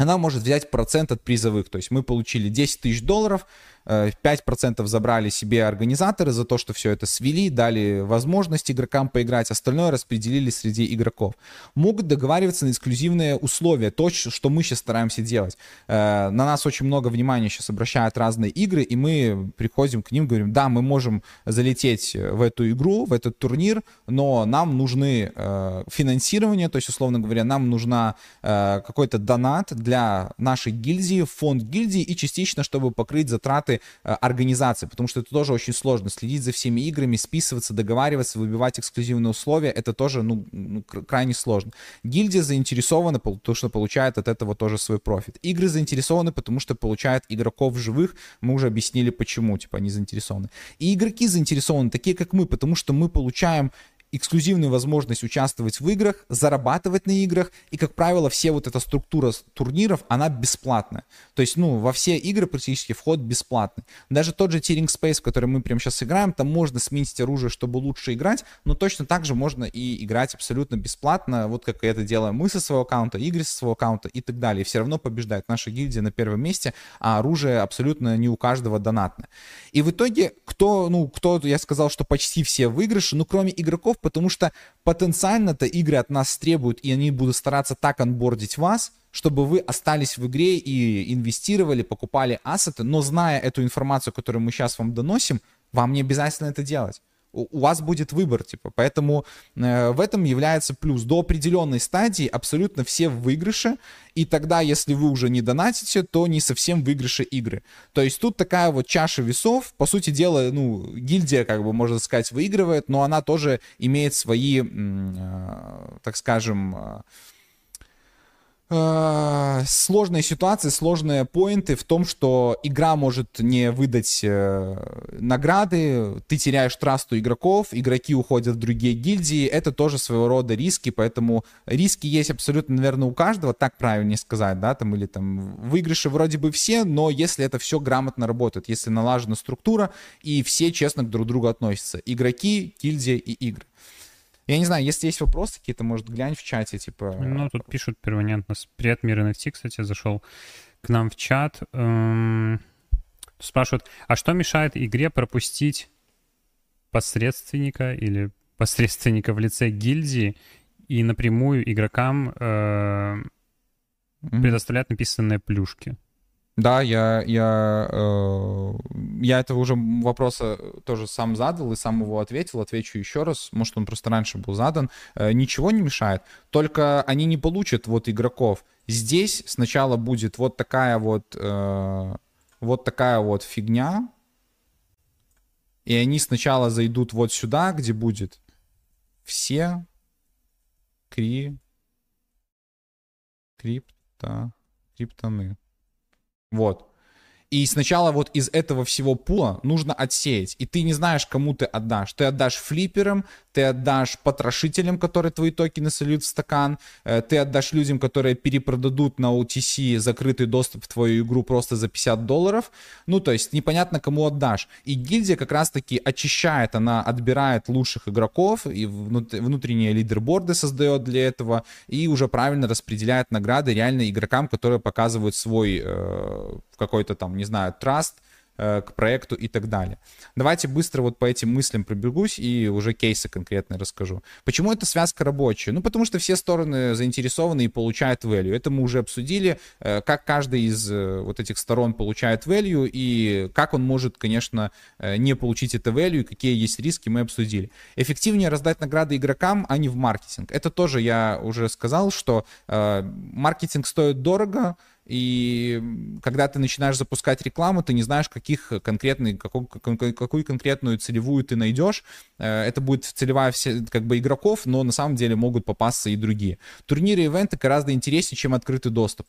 она может взять процент от призовых. То есть мы получили 10 тысяч долларов, 5% э, забрали себе организаторы за то, что все это свели, дали возможность игрокам поиграть, остальное распределили среди игроков. Могут договариваться на эксклюзивные условия, то, что мы сейчас стараемся делать. Э, на нас очень много внимания сейчас обращают разные игры, и мы приходим к ним, говорим, да, мы можем залететь в эту игру, в этот турнир, но нам нужны э, финансирование, то есть, условно говоря, нам нужна какой-то донат для нашей гильдии, фонд гильдии, и частично, чтобы покрыть затраты Э, организации, потому что это тоже очень сложно. Следить за всеми играми, списываться, договариваться, выбивать эксклюзивные условия, это тоже ну, ну крайне сложно. Гильдия заинтересована, потому что получает от этого тоже свой профит. Игры заинтересованы, потому что получают игроков живых, мы уже объяснили почему, типа они заинтересованы. И игроки заинтересованы, такие как мы, потому что мы получаем эксклюзивную возможность участвовать в играх, зарабатывать на играх, и, как правило, все вот эта структура турниров, она бесплатная. То есть, ну, во все игры практически вход бесплатный. Даже тот же Tearing Space, в который мы прямо сейчас играем, там можно сменить оружие, чтобы лучше играть, но точно так же можно и играть абсолютно бесплатно, вот как это делаем мы со своего аккаунта, игры со своего аккаунта и так далее. И все равно побеждает наша гильдия на первом месте, а оружие абсолютно не у каждого донатное. И в итоге, кто, ну, кто, я сказал, что почти все выигрыши, ну, кроме игроков, потому что потенциально-то игры от нас требуют, и они будут стараться так анбордить вас, чтобы вы остались в игре и инвестировали, покупали ассеты, но зная эту информацию, которую мы сейчас вам доносим, вам не обязательно это делать у вас будет выбор, типа, поэтому э, в этом является плюс. До определенной стадии абсолютно все в выигрыше, и тогда, если вы уже не донатите, то не совсем выигрыши игры. То есть тут такая вот чаша весов, по сути дела, ну, гильдия, как бы, можно сказать, выигрывает, но она тоже имеет свои, э, так скажем, э, э, сложные ситуации, сложные поинты в том, что игра может не выдать э, награды, ты теряешь трасту игроков, игроки уходят в другие гильдии, это тоже своего рода риски, поэтому риски есть абсолютно, наверное, у каждого, так правильнее сказать, да, там, или там выигрыши вроде бы все, но если это все грамотно работает, если налажена структура и все честно друг к другу относятся, игроки, гильдия и игры. Я не знаю, если есть вопросы какие-то, может, глянь в чате, типа... Ну, тут пишут перманентно. Привет, Мир NFT, кстати, зашел к нам в чат. Эм... Спрашивают, а что мешает игре пропустить посредственника или посредственника в лице гильдии и напрямую игрокам э, предоставлять написанные плюшки? Да, я, я, э, я этого уже вопроса тоже сам задал и сам его ответил. Отвечу еще раз. Может, он просто раньше был задан. Э, ничего не мешает. Только они не получат вот игроков. Здесь сначала будет вот такая вот, э, вот такая вот фигня. И они сначала зайдут вот сюда, где будет все кри... крипто... криптоны. Вот. И сначала вот из этого всего пула нужно отсеять. И ты не знаешь, кому ты отдашь. Ты отдашь флиперам, ты отдашь потрошителям, которые твои токены сольют в стакан, э, ты отдашь людям, которые перепродадут на OTC закрытый доступ в твою игру просто за 50 долларов. Ну, то есть непонятно, кому отдашь. И гильдия как раз-таки очищает, она отбирает лучших игроков и внутренние лидерборды создает для этого и уже правильно распределяет награды реально игрокам, которые показывают свой э, какой-то там, не знаю, траст, Э, к проекту и так далее. Давайте быстро вот по этим мыслям пробегусь и уже кейсы конкретно расскажу. Почему эта связка рабочая? Ну, потому что все стороны заинтересованы и получают value. Это мы уже обсудили, э, как каждый из э, вот этих сторон получает value и как он может, конечно, не получить это value, какие есть риски, мы обсудили. Эффективнее раздать награды игрокам, а не в маркетинг. Это тоже я уже сказал, что маркетинг стоит дорого, и когда ты начинаешь запускать рекламу, ты не знаешь, каких конкретный, какую, какую конкретную целевую ты найдешь. Э, это будет целевая все, как бы игроков, но на самом деле могут попасться и другие. Турниры и ивенты гораздо интереснее, чем открытый доступ.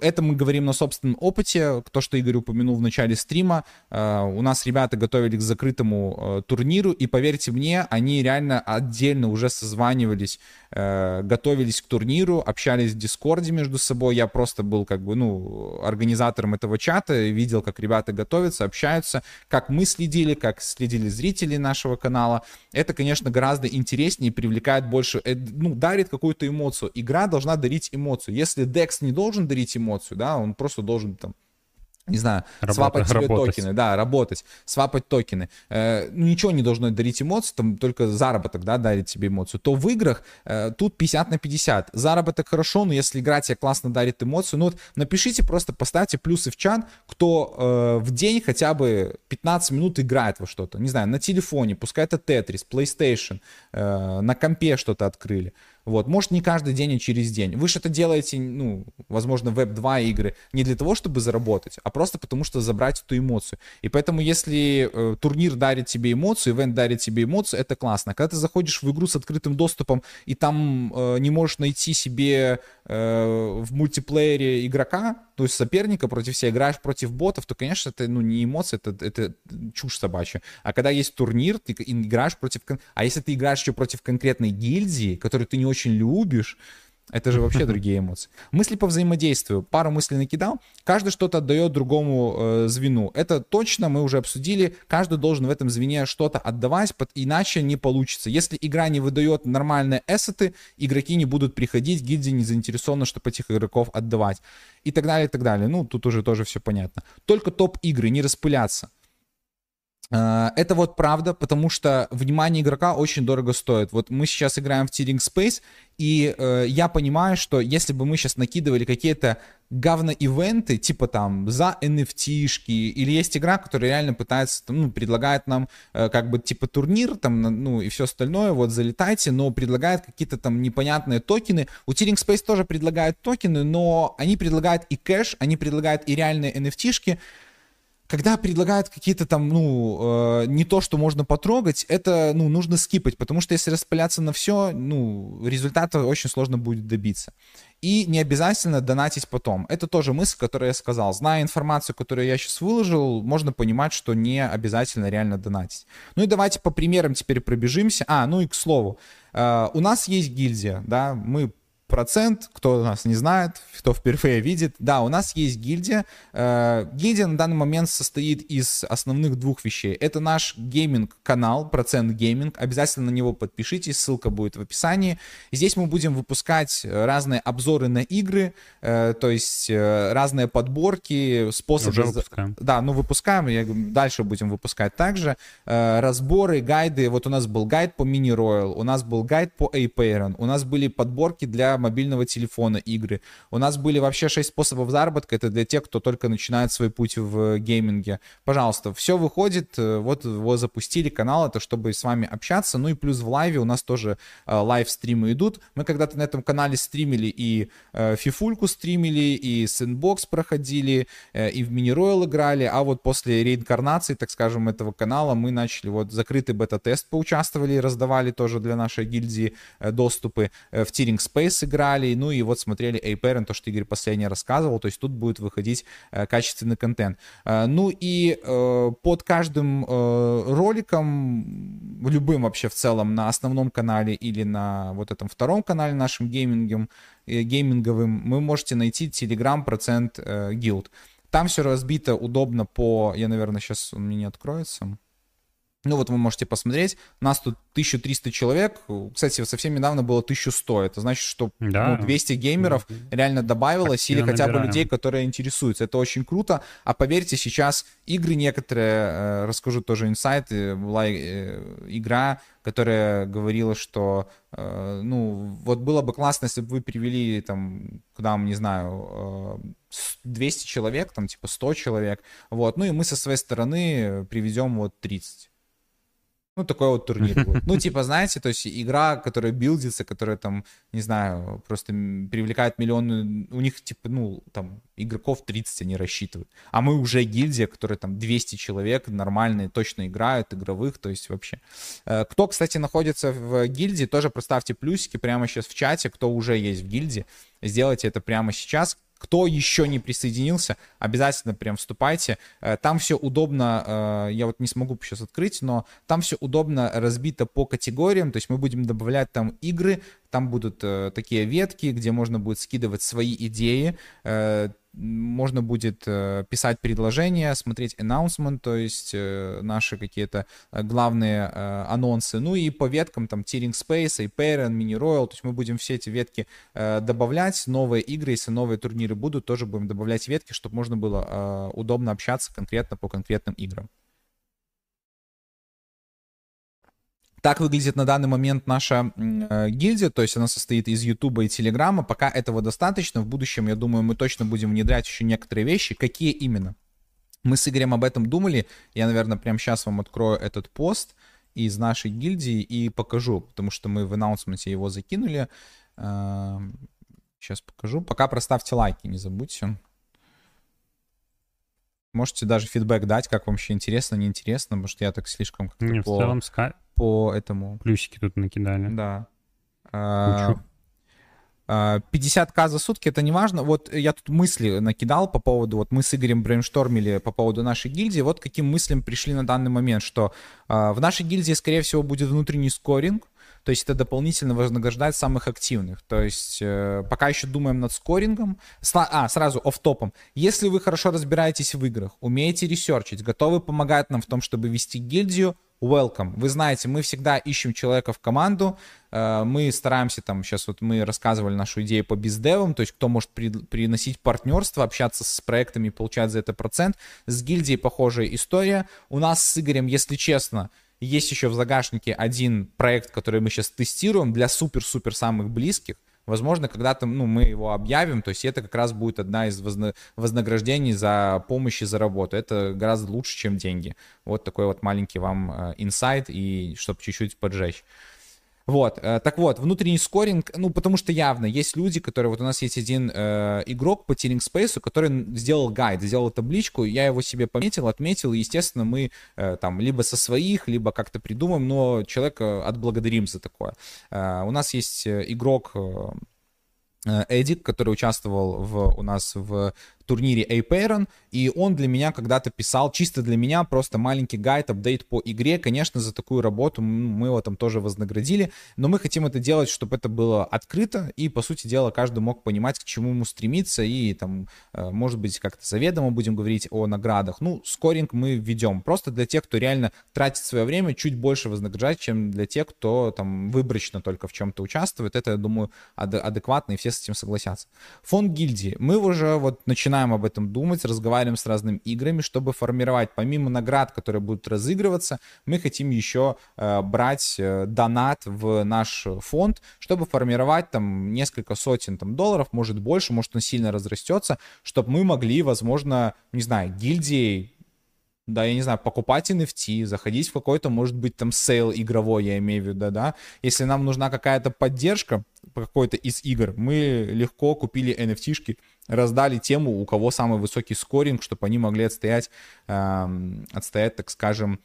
Это мы говорим на собственном опыте. То, что Игорь упомянул в начале стрима. Э, у нас ребята готовили к закрытому э, турниру, и поверьте мне, они реально отдельно уже созванивались, э, готовились к турниру, общались в Дискорде между собой. Я просто был как бы, ну, организатором этого чата, видел, как ребята готовятся, общаются, как мы следили, как следили зрители нашего канала. Это, конечно, гораздо интереснее привлекает больше, ну, дарит какую-то эмоцию. Игра должна дарить эмоцию. Если Dex не должен дарить эмоцию, эмоцию, да, он просто должен там не знаю, Работа, свапать тебе работать. токены, да, работать, свапать токены. Э, ну, ничего не должно дарить эмоции, там только заработок, да, дарит тебе эмоцию. То в играх э, тут 50 на 50. Заработок хорошо, но если игра тебе классно дарит эмоцию, ну вот напишите, просто поставьте плюсы в чат, кто э, в день хотя бы 15 минут играет во что-то. Не знаю, на телефоне, пускай это Tetris, PlayStation, э, на компе что-то открыли. Вот, может, не каждый день, а через день. Вы это делаете, ну, возможно, Web2 игры не для того, чтобы заработать, а просто потому, что забрать эту эмоцию. И поэтому, если э, турнир дарит тебе эмоцию, ивент дарит тебе эмоцию, это классно. Когда ты заходишь в игру с открытым доступом и там э, не можешь найти себе э, в мультиплеере игрока, то есть соперника против себя, играешь против ботов, то, конечно, это ну, не эмоции, это, это чушь собачья. А когда есть турнир, ты играешь против... А если ты играешь еще против конкретной гильдии, которую ты не очень любишь, это же вообще *laughs* другие эмоции. Мысли по взаимодействию. Пару мыслей накидал. Каждый что-то отдает другому э, звену. Это точно мы уже обсудили. Каждый должен в этом звене что-то отдавать, под... иначе не получится. Если игра не выдает нормальные эссеты, игроки не будут приходить, гильдия не заинтересована, чтобы этих игроков отдавать. И так далее, и так далее. Ну, тут уже тоже все понятно. Только топ-игры, не распыляться. Э, это вот правда, потому что внимание игрока очень дорого стоит. Вот мы сейчас играем в Tearing Space, и э, я понимаю, что если бы мы сейчас накидывали какие-то говно-ивенты, типа там за NFT-шки, или есть игра, которая реально пытается, ну, предлагает нам э, как бы типа турнир, там, ну, и все остальное, вот залетайте, но предлагает какие-то там непонятные токены. У Tearing Space тоже предлагают токены, но они предлагают и кэш, они предлагают и реальные NFT-шки, когда предлагают какие-то там, ну, э, не то, что можно потрогать, это, ну, нужно скипать, потому что если распыляться на все, ну, результата очень сложно будет добиться. И не обязательно донатить потом. Это тоже мысль, которую я сказал. Зная информацию, которую я сейчас выложил, можно понимать, что не обязательно реально донатить. Ну и давайте по примерам теперь пробежимся. А, ну и к слову, э, у нас есть гильдия, да, мы процент, кто нас не знает, кто впервые видит. Да, у нас есть гильдия. Э, гильдия на данный момент состоит из основных двух вещей. Это наш гейминг-канал, процент гейминг. Обязательно на него подпишитесь, ссылка будет в описании. Здесь мы будем выпускать разные обзоры на игры, э, то есть э, разные подборки, способы... Уже выпускаем. Да, ну выпускаем, я, дальше будем выпускать также. Разборы, гайды. Вот у нас был гайд по Mini Royale, у нас был гайд по Apeiron, у нас были подборки для мобильного телефона игры. У нас были вообще 6 способов заработка, это для тех, кто только начинает свой путь в гейминге. Пожалуйста, все выходит, э, вот его запустили канал, это чтобы с вами общаться, ну и плюс в лайве у нас тоже э, лайв-стримы идут. Мы когда-то на этом канале стримили и э, фифульку стримили, и Sandbox проходили, э, и в Mini Royale играли, а вот после реинкарнации, так скажем, этого канала мы начали вот закрытый бета-тест поучаствовали, раздавали тоже для нашей гильдии э, доступы, э, в Tearing Space играли, ну и вот смотрели Apeiron, то, что Игорь последний рассказывал, то есть тут будет выходить э, качественный контент. Э, ну и э, под каждым роликом, любым вообще в целом, на основном канале или на вот этом втором канале нашим геймингом, гейминговым, вы можете найти Telegram процент гилд. Там все разбито удобно по... Я, наверное, сейчас он мне не откроется. Ну вот вы можете посмотреть, нас тут 1300 человек, кстати, совсем недавно было 1100, это значит, что да. ну, 200 геймеров mm-hmm. реально добавилось, Активно или хотя набираем. бы людей, которые интересуются, это очень круто, а поверьте, сейчас игры некоторые, э, расскажу тоже инсайты, была э, игра, которая говорила, что, э, ну, вот было бы классно, если бы вы привели там, к нам, не знаю, 200 человек, там, типа 100 человек, вот, ну и мы со своей стороны приведем вот 30 ну, такой вот турнир *laughs* будет. Ну, типа, знаете, то есть игра, которая билдится, которая там, не знаю, просто привлекает миллионы, у них, типа, ну, там, игроков 30 они рассчитывают. А мы уже гильдия, которая там 200 человек, нормальные, точно играют, игровых, то есть вообще. Э, кто, кстати, находится в гильдии, тоже проставьте плюсики прямо сейчас в чате, кто уже есть в гильдии. Сделайте это прямо сейчас. Кто еще не присоединился, обязательно прям вступайте. Э, там все удобно, э, я вот не смогу сейчас открыть, но там все удобно разбито по категориям, то есть мы будем добавлять там игры, там будут э, такие ветки, где можно будет скидывать свои идеи, можно будет э, писать предложения, смотреть announcement, то есть э, наши какие-то э, главные анонсы. Ну и по веткам там Tearing Space, Hyperion, Mini Royal, то есть мы будем все эти ветки добавлять, новые игры, если новые турниры будут, тоже будем добавлять ветки, чтобы можно было удобно общаться конкретно по конкретным играм. Так выглядит на данный момент наша э, гильдия, то есть она состоит из Ютуба и Телеграма. Пока этого достаточно. В будущем, я думаю, мы точно будем внедрять еще некоторые вещи. Какие именно? Мы с Игорем об этом думали. Я, наверное, прямо сейчас вам открою этот пост из нашей гильдии и покажу, потому что мы в анонсменте его закинули. Сейчас покажу. Пока проставьте лайки, не забудьте. Можете даже фидбэк дать, как вам вообще интересно, неинтересно, потому что я так слишком как-то Не, по... в целом по этому. Плюсики тут накидали. Да. А, 50к а, за сутки, это не важно. Вот я тут мысли накидал по поводу, вот мы с Игорем брейнштормили по поводу нашей гильдии, вот каким мыслям пришли на данный момент, что э, в нашей гильдии, скорее всего, будет внутренний скоринг, то есть это дополнительно вознаграждать самых активных. То есть э, пока еще думаем над скорингом. Сла- а, сразу оф-топом. Если вы хорошо разбираетесь в играх, умеете ресерчить, готовы помогать нам в том, чтобы вести гильдию, welcome. Вы знаете, мы всегда ищем человека в команду, э, мы стараемся там, сейчас вот мы рассказывали нашу идею по бездевам, то есть кто может при, приносить партнерство, общаться с проектами и получать за это процент. С гильдией похожая история. У нас с Игорем, если честно, есть еще в загашнике один проект, который мы сейчас тестируем для супер-супер самых близких. Возможно, когда-то ну, мы его объявим, то есть это как раз будет одна из возна- вознаграждений за помощь и за работу. Это гораздо лучше, чем деньги. Вот такой вот маленький вам э, инсайт, и чтобы чуть-чуть поджечь. Вот, э, так вот, внутренний скоринг, ну, потому что явно есть люди, которые, вот у нас есть один э, игрок по Тиринг Спейсу, который сделал гайд, сделал табличку, я его себе пометил, отметил, естественно, мы э, там либо со своих, либо как-то придумаем, но человека отблагодарим за такое. Э, у нас есть э, игрок... Э, Эдик, который участвовал в, у нас в турнире Apeiron, и он для меня когда-то писал, чисто для меня, просто маленький гайд, апдейт по игре. Конечно, за такую работу мы его там тоже вознаградили, но мы хотим это делать, чтобы это было открыто, и, по сути дела, каждый мог понимать, к чему ему стремиться, и там, э, может быть, как-то заведомо будем говорить о наградах. Ну, скоринг мы введем, просто для тех, кто реально тратит свое время, чуть больше вознаграждать, чем для тех, кто там выборочно только в чем-то участвует. Это, я думаю, ад- адекватно, и все с этим согласятся. Фонд гильдии. Мы уже вот начинаем об этом думать, разговариваем с разными играми, чтобы формировать, помимо наград, которые будут разыгрываться, мы хотим еще э, брать э, донат в наш фонд, чтобы формировать там несколько сотен там, долларов, может больше, может он сильно разрастется, чтобы мы могли, возможно, не знаю, гильдией да, я не знаю, покупать NFT, заходить в какой-то, может быть, там sale игровой, я имею в виду, да, если нам нужна какая-то поддержка по какой-то из игр, мы легко купили NFT-шки, раздали тему, у кого самый высокий скоринг, чтобы они могли отстоять, э, отстоять, так скажем,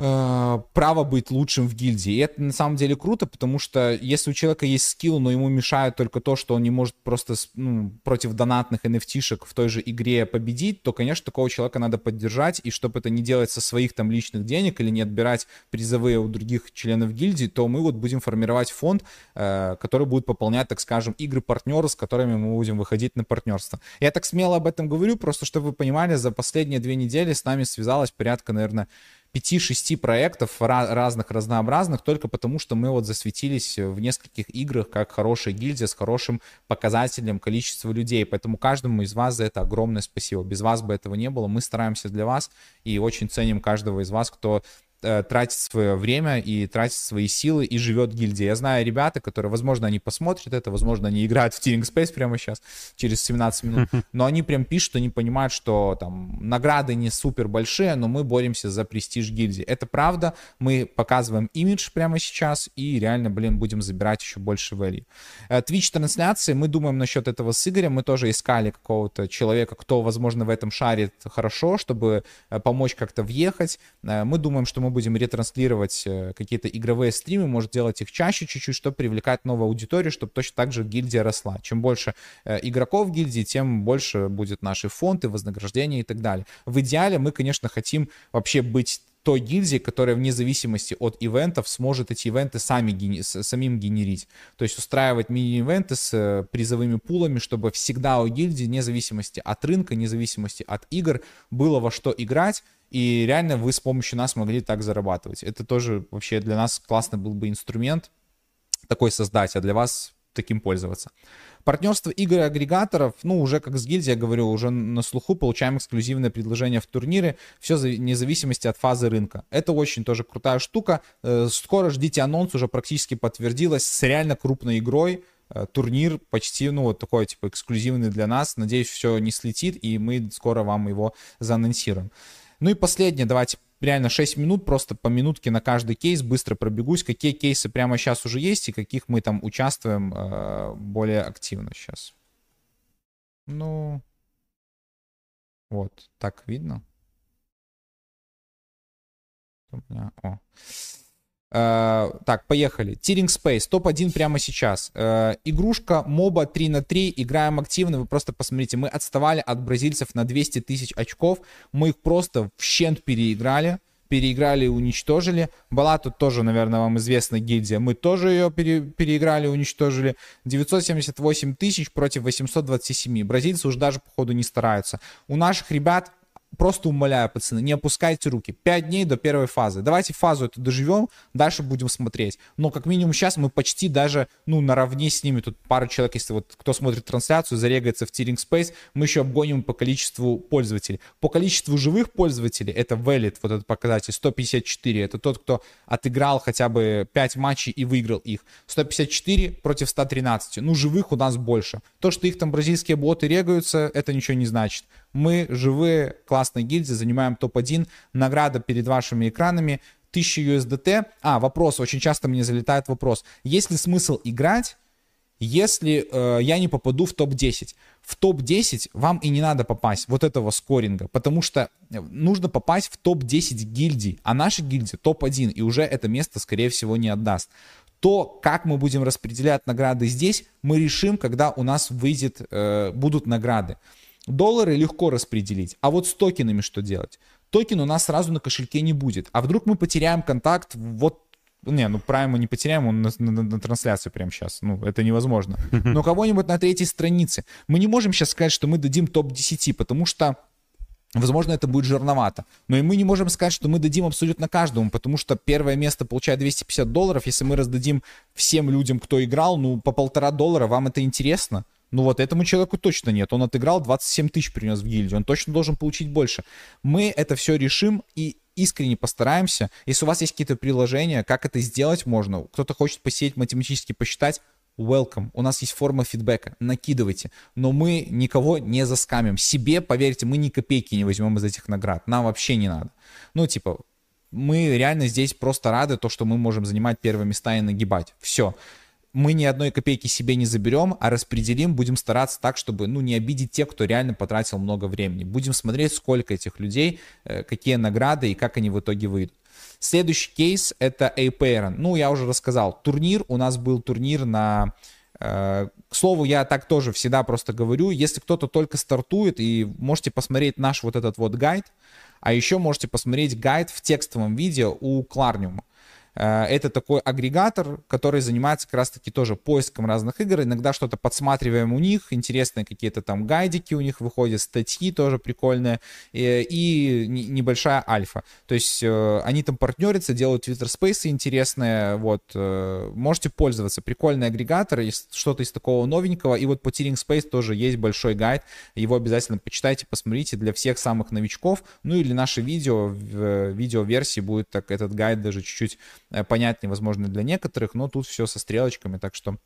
право быть лучшим в гильдии. И это на самом деле круто, потому что если у человека есть скилл, но ему мешает только то, что он не может просто ну, против донатных NFT-шек в той же игре победить, то, конечно, такого человека надо поддержать, и чтобы это не делать со своих там личных денег или не отбирать призовые у других членов гильдии, то мы вот будем формировать фонд, э, который будет пополнять, так скажем, игры партнера, с которыми мы будем выходить на партнерство. Я так смело об этом говорю, просто чтобы вы понимали, за последние две недели с нами связалось порядка, наверное, 5-6 проектов разных, разнообразных, только потому что мы вот засветились в нескольких играх как хорошая гильдия с хорошим показателем количества людей. Поэтому каждому из вас за это огромное спасибо. Без вас бы этого не было. Мы стараемся для вас и очень ценим каждого из вас, кто тратит свое время и тратит свои силы и живет гильдия. Я знаю ребята, которые, возможно, они посмотрят это, возможно, они играют в Tearing Space прямо сейчас, через 17 минут, но они прям пишут, они понимают, что там награды не супер большие, но мы боремся за престиж гильдии. Это правда, мы показываем имидж прямо сейчас и реально, блин, будем забирать еще больше value. Э, Twitch трансляции, мы думаем насчет этого с Игорем, мы тоже искали какого-то человека, кто, возможно, в этом шарит хорошо, чтобы э, помочь как-то въехать. Мы думаем, что мы будем ретранслировать э, какие-то игровые стримы, может делать их чаще чуть-чуть, чтобы привлекать новую аудиторию, чтобы точно так же гильдия росла. Чем больше э, игроков гильдии, тем больше будет наши фонды, вознаграждения и так далее. В идеале мы, конечно, хотим вообще быть той гильдии, которая вне зависимости от ивентов сможет эти ивенты сами гени- самим генерить. То есть устраивать мини-ивенты с э, призовыми пулами, чтобы всегда у гильдии, вне зависимости от рынка, вне зависимости от игр, было во что играть, и реально вы с помощью нас могли так зарабатывать. Это тоже вообще для нас классный был бы инструмент такой создать, а для вас таким пользоваться. Партнерство игр и агрегаторов, ну, уже как с гильдией, я говорю, уже на слуху получаем эксклюзивное предложение в турниры, все вне зависимости от фазы рынка. Это очень тоже крутая штука. Э, скоро ждите анонс, уже практически подтвердилось, с реально крупной игрой, э, турнир почти, ну, вот такой, типа, эксклюзивный для нас. Надеюсь, все не слетит, и мы скоро вам его заанонсируем. Ну и последнее, давайте реально 6 минут, просто по минутке на каждый кейс быстро пробегусь, какие кейсы прямо сейчас уже есть и каких мы там участвуем э, более активно сейчас. Ну, вот, так видно. О. Э, так, поехали. Тиринг Space, топ-1 прямо сейчас. Э, игрушка моба 3 на 3, играем активно, вы просто посмотрите, мы отставали от бразильцев на 200 тысяч очков, мы их просто в щент переиграли, переиграли и уничтожили. Была тут тоже, наверное, вам известна гильдия, мы тоже ее пере, переиграли и уничтожили. 978 тысяч против 827. Бразильцы уже даже, походу, не стараются. У наших ребят просто умоляю, пацаны, не опускайте руки. Пять дней до первой фазы. Давайте фазу эту доживем, дальше будем смотреть. Но как минимум сейчас мы почти даже, ну, наравне с ними. Тут пара человек, если вот кто смотрит трансляцию, зарегается в Tearing Space, мы еще обгоним по количеству пользователей. По количеству живых пользователей, это valid, вот этот показатель, 154. Это тот, кто отыграл хотя бы 5 матчей и выиграл их. 154 против 113. Ну, живых у нас больше. То, что их там бразильские боты регаются, это ничего не значит. Мы живые, классные гильдии, занимаем топ-1. Награда перед вашими экранами 1000 USDT. А, вопрос, очень часто мне залетает вопрос. Есть ли смысл играть, если э, я не попаду в топ-10? В топ-10 вам и не надо попасть вот этого скоринга, потому что нужно попасть в топ-10 гильдий, а наша гильдия топ-1, и уже это место, скорее всего, не отдаст. То, как мы будем распределять награды здесь, мы решим, когда у нас выйдет, э, будут награды. Доллары легко распределить. А вот с токенами что делать? Токен у нас сразу на кошельке не будет. А вдруг мы потеряем контакт вот не, ну Прайм мы не потеряем, он на, на, на трансляции прямо сейчас. Ну, это невозможно. *laughs* Но кого-нибудь на третьей странице. Мы не можем сейчас сказать, что мы дадим топ-10, потому что Возможно, это будет жирновато. Но и мы не можем сказать, что мы дадим абсолютно каждому, потому что первое место получает 250 долларов. Если мы раздадим всем людям, кто играл, ну, по полтора доллара, вам это интересно? Ну вот этому человеку точно нет. Он отыграл 27 тысяч принес в гильдию. Он точно должен получить больше. Мы это все решим и искренне постараемся. Если у вас есть какие-то приложения, как это сделать можно, кто-то хочет посеять математически посчитать, welcome. У нас есть форма фидбэка. Накидывайте. Но мы никого не заскамим. Себе, поверьте, мы ни копейки не возьмем из этих наград. Нам вообще не надо. Ну, типа, мы реально здесь просто рады, то, что мы можем занимать первые места и нагибать. Все. Мы ни одной копейки себе не заберем, а распределим, будем стараться так, чтобы, ну, не обидеть тех, кто реально потратил много времени. Будем смотреть, сколько этих людей, э, какие награды и как они в итоге выйдут. Следующий кейс это Apeiron. Ну, я уже рассказал. Турнир, у нас был турнир на... Э, к слову, я так тоже всегда просто говорю, если кто-то только стартует, и можете посмотреть наш вот этот вот гайд, а еще можете посмотреть гайд в текстовом видео у Кларниума. Э, это такой агрегатор, который занимается как раз-таки тоже поиском разных игр. Иногда что-то подсматриваем у них, интересные какие-то там гайдики у них выходят, статьи тоже прикольные, и, и небольшая альфа. То есть э, они там партнерятся, делают Twitter Space интересные, вот, э, можете пользоваться. Прикольный агрегатор, что-то из такого новенького, и вот по Tearing Space тоже есть большой гайд, его обязательно почитайте, посмотрите для всех самых новичков, ну или наше видео, в видеоверсии будет так этот гайд даже чуть-чуть Э, понятнее, возможно, для некоторых, но тут все со стрелочками, так что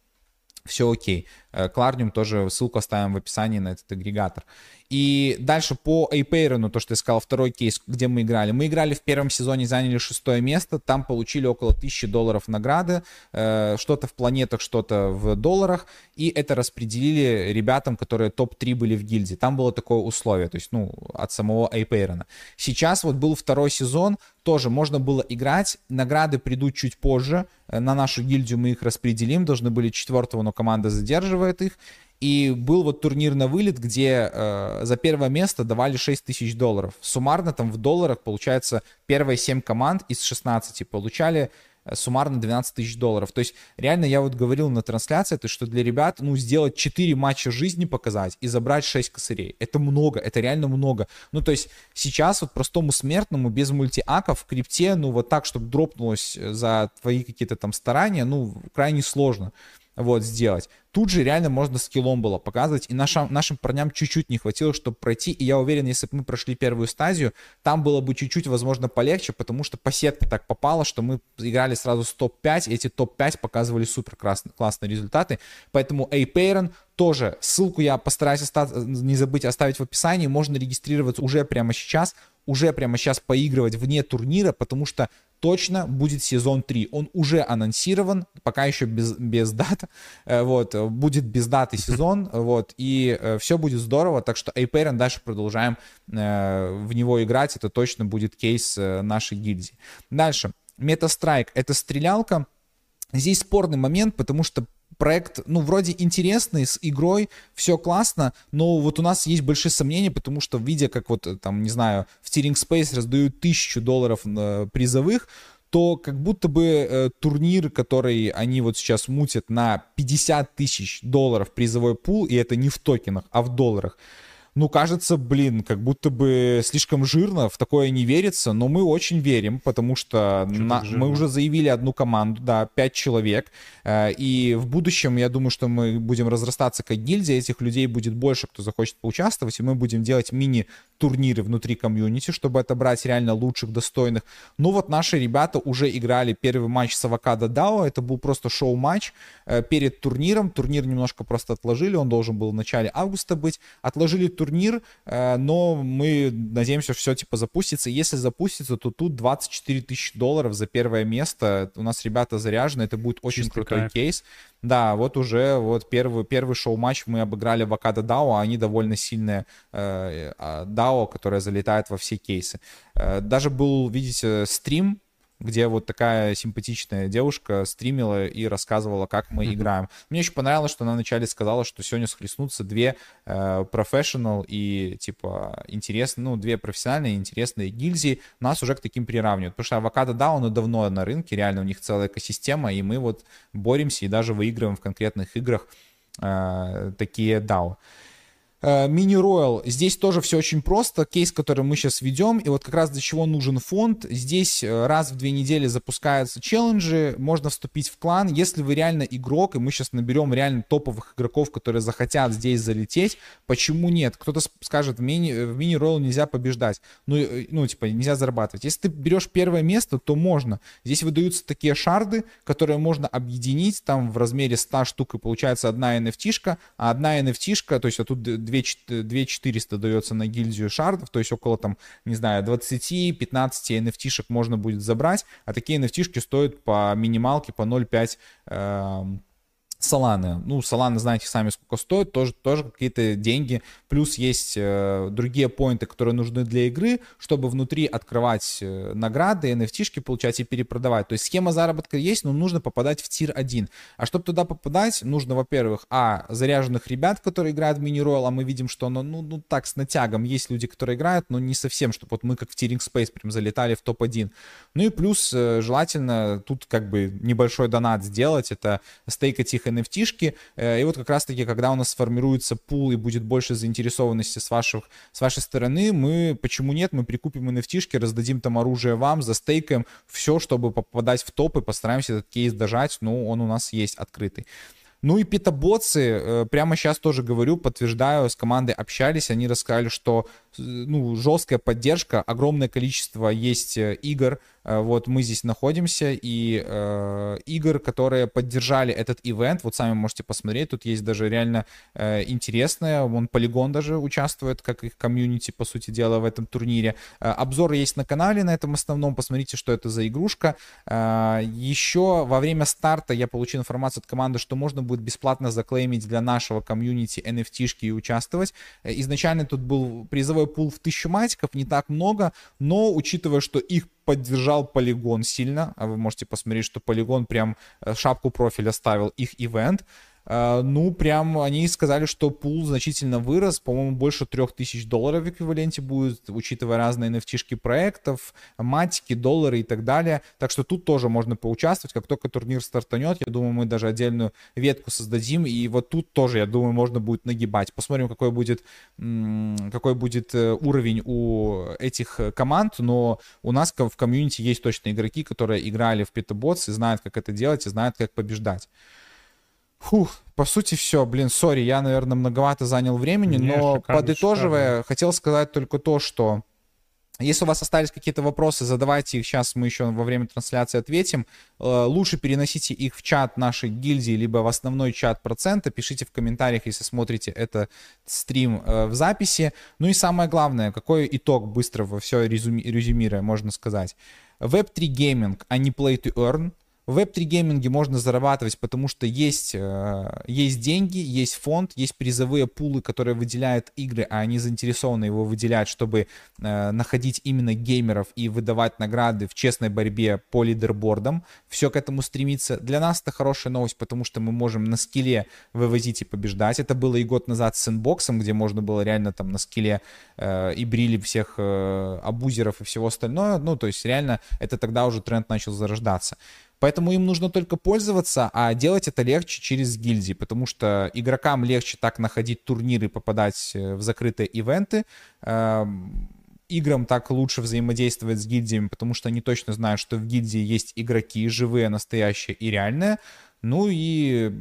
все окей. Кларниум тоже ссылку оставим в описании на этот агрегатор. И дальше по Эйпейрону, то, что я сказал, второй кейс, где мы играли. Мы играли в первом сезоне, заняли шестое место, там получили около 1000 долларов награды, э, что-то в планетах, что-то в долларах, и это распределили ребятам, которые топ-3 были в гильдии. Там было такое условие, то есть, ну, от самого Эйпейрона. Сейчас вот был второй сезон, тоже можно было играть, награды придут чуть позже, э, на нашу гильдию мы их распределим, должны были четвертого, но команда задерживает их, и был вот турнир на вылет, где э, за первое место давали 6 тысяч долларов. Суммарно там в долларах, получается, первые 7 команд из 16 получали суммарно 12 тысяч долларов. То есть реально я вот говорил на трансляции, то, что для ребят, ну, сделать 4 матча жизни показать и забрать 6 косарей. Это много, это реально много. Ну, то есть сейчас вот простому смертному без мультиаков в крипте, ну, вот так, чтобы дропнулось за твои какие-то там старания, ну, крайне сложно вот, сделать. Тут же реально можно скиллом было показывать, и нашим, нашим парням чуть-чуть не хватило, чтобы пройти, и я уверен, если бы мы прошли первую стадию, там было бы чуть-чуть, возможно, полегче, потому что по сетке так попало, что мы играли сразу с топ-5, и эти топ-5 показывали супер классные результаты, поэтому Эйпейрон тоже, ссылку я постараюсь остаться, не забыть оставить в описании, можно регистрироваться уже прямо сейчас, уже прямо сейчас поигрывать вне турнира, потому что точно будет сезон 3. Он уже анонсирован, пока еще без, без даты. Э, вот, будет без даты *laughs* сезон, вот, и э, все будет здорово, так что Apparent дальше продолжаем э, в него играть, это точно будет кейс нашей гильдии. Дальше, MetaStrike — это стрелялка, Здесь спорный момент, потому что проект, ну, вроде интересный, с игрой, все классно, но вот у нас есть большие сомнения, потому что, видя, как вот, там, не знаю, в Tearing Space раздают тысячу долларов э, призовых, то как будто бы э, турнир, который они вот сейчас мутят на 50 тысяч долларов призовой пул, и это не в токенах, а в долларах, ну, кажется, блин, как будто бы слишком жирно, в такое не верится, но мы очень верим, потому что на, мы уже заявили одну команду, да, пять человек, э, и в будущем, я думаю, что мы будем разрастаться как гильдия, этих людей будет больше, кто захочет поучаствовать, и мы будем делать мини-турниры внутри комьюнити, чтобы отобрать реально лучших, достойных. Ну вот наши ребята уже играли первый матч с Авокадо Дао, это был просто шоу-матч э, перед турниром, турнир немножко просто отложили, он должен был в начале августа быть, отложили турнир турнир, э, но мы надеемся, что все типа запустится. Если запустится, то тут 24 тысячи долларов за первое место. У нас ребята заряжены, это будет очень Чистый крутой кайф. кейс. Да, вот уже вот первый, первый шоу-матч мы обыграли в Акада Дао, а они довольно сильные э, а, Дао, которая залетает во все кейсы. Э, даже был, видите, стрим где вот такая симпатичная девушка стримила и рассказывала, как мы mm-hmm. играем. Мне очень понравилось, что она вначале сказала, что сегодня схлестнутся две э, professional и, типа, интересные, ну, две профессиональные интересные гильзии. Нас уже к таким приравнивают. Потому что авокадо, да, он давно на рынке, реально у них целая экосистема, и мы вот боремся и даже выигрываем в конкретных играх э, такие DAO. Мини-роял. Здесь тоже все очень просто. Кейс, который мы сейчас ведем. И вот как раз для чего нужен фонд. Здесь э, раз в две недели запускаются челленджи. Можно вступить в клан. Если вы реально игрок, и мы сейчас наберем реально топовых игроков, которые захотят здесь залететь, почему нет? Кто-то скажет, в мини-роял в мини нельзя побеждать. Ну, э, ну, типа, нельзя зарабатывать. Если ты берешь первое место, то можно. Здесь выдаются такие шарды, которые можно объединить там в размере 100 штук, и получается одна NFT-шка, а одна NFT-шка, то есть а тут 2 2400 дается на гильдию шардов, то есть около там, не знаю, 20-15 NFT-шек можно будет забрать, а такие NFT-шки стоят по минималке по 0,5 э, Соланы. Ну, Соланы, знаете сами, сколько стоит, тоже, тоже какие-то деньги. Плюс есть э, другие поинты, которые нужны для игры, чтобы внутри открывать э, награды, NFT-шки получать и перепродавать. То есть схема заработка есть, но нужно попадать в тир 1. А чтобы туда попадать, нужно, во-первых, а, заряженных ребят, которые играют в мини-ройл, а мы видим, что оно, ну, ну, так, с натягом. Есть люди, которые играют, но не совсем, чтобы вот мы как в Тиринг Space прям залетали в топ-1. Ну и плюс, э, желательно тут как бы небольшой донат сделать, это стейкать их NFT-шки. Э, и вот как раз-таки, когда у нас сформируется пул и будет больше заинтересованности с, ваших, с вашей стороны, мы, почему нет, мы прикупим NFT-шки, раздадим там оружие вам, застейкаем все, чтобы попадать в топ и постараемся этот кейс дожать, но он у нас есть открытый. Ну и питаботсы, э, прямо сейчас тоже говорю, подтверждаю, с командой общались, они рассказали, что ну, жесткая поддержка, огромное количество есть э, игр, э, вот мы здесь находимся, и э, игр, которые поддержали этот ивент, вот сами можете посмотреть, тут есть даже реально э, интересное, вон Полигон даже участвует, как их комьюнити, по сути дела, в этом турнире. Э, обзоры есть на канале на этом основном, посмотрите, что это за игрушка. Э, еще во время старта я получил информацию от команды, что можно будет бесплатно заклеймить для нашего комьюнити NFT-шки и участвовать. Э, изначально тут был призовой пул в 1000 матиков, не так много, но учитывая, что их поддержал полигон сильно, а вы можете посмотреть, что полигон прям э, шапку профиля ставил их ивент, ну, прям они сказали, что пул значительно вырос, по-моему, больше 3000 долларов в эквиваленте будет, учитывая разные nft проектов, матики, доллары и так далее. Так что тут тоже можно поучаствовать. Как только турнир стартанет, я думаю, мы даже отдельную ветку создадим, и вот тут тоже, я думаю, можно будет нагибать. Посмотрим, какой будет, какой будет э, уровень у этих команд, но у нас в комьюнити есть точно игроки, которые играли в Petabots и знают, как это делать, и знают, как побеждать. Фух, по сути все, блин, сори, я, наверное, многовато занял времени, Не, но шикарно, подытоживая, шикарно. хотел сказать только то, что если у вас остались какие-то вопросы, задавайте их, сейчас мы еще во время трансляции ответим. Э, лучше переносите их в чат нашей гильдии, либо в основной чат процента. Пишите в комментариях, если смотрите этот стрим э, в записи. Ну и самое главное, какой итог быстрого, все резюмируя, можно сказать. Web3 Gaming, а не Play to Earn — в Web3 гейминге можно зарабатывать, потому что есть, э, есть деньги, есть фонд, есть призовые пулы, которые выделяют игры, а они заинтересованы его выделять, чтобы э, находить именно геймеров и выдавать награды в честной борьбе по лидербордам. Все к этому стремится. Для нас это хорошая новость, потому что мы можем на скилле вывозить и побеждать. Это было и год назад с инбоксом, где можно было реально там на скилле э, и брили всех э, абузеров и всего остального. Ну, то есть реально это тогда уже тренд начал зарождаться. Поэтому им нужно только пользоваться, а делать это легче через гильдии, потому что игрокам легче так находить турниры, попадать э, в закрытые ивенты. Эм, играм так лучше взаимодействовать с гильдиями, потому что они точно знают, что в гильдии есть игроки живые, настоящие и реальные. Ну и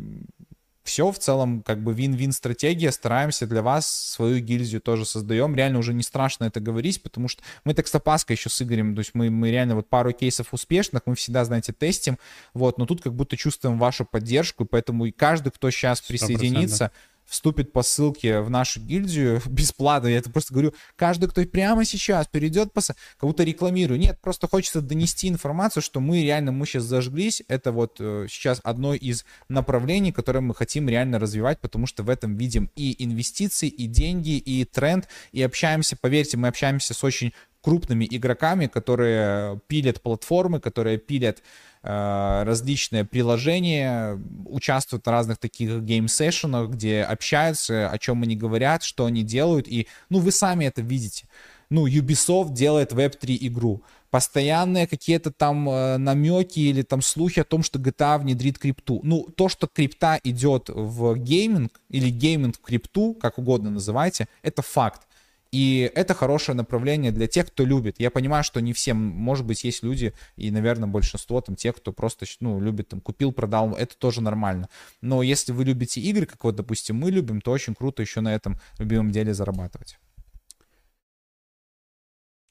все в целом как бы вин-вин стратегия, стараемся для вас свою гильдию тоже создаем, реально уже не страшно это говорить, потому что мы так с опаской еще с Игорем, то есть мы, мы реально вот пару кейсов успешных, мы всегда, знаете, тестим, вот, но тут как будто чувствуем вашу поддержку, поэтому и каждый, кто сейчас присоединится, 100% вступит по ссылке в нашу гильдию *laughs* бесплатно. Я это просто говорю, каждый, кто прямо сейчас перейдет по как будто рекламирую. Нет, просто хочется донести информацию, что мы реально, мы сейчас зажглись. Это вот э, сейчас одно из направлений, которое мы хотим реально развивать, потому что в этом видим и инвестиции, и деньги, и тренд, и общаемся, поверьте, мы общаемся с очень крупными игроками, которые пилят платформы, которые пилят Э, различные приложения, участвуют на разных таких game session ах, где общаются, о чем они говорят, что они делают, и, ну, вы сами это видите. Ну, Ubisoft делает Web3 игру. постоянные какие-то там э, намеки или там слухи о том, что GTA внедрит крипту. Ну, то, что крипта идет в гейминг или гейминг в крипту, как угодно называйте, это факт. И это хорошее направление для тех, кто любит. Я понимаю, что не всем, может быть, есть люди, и, наверное, большинство там тех, кто просто, ну, любит, там, купил, продал, это тоже нормально. Но если вы любите игры, как вот, допустим, мы любим, то очень круто еще на этом любимом деле зарабатывать.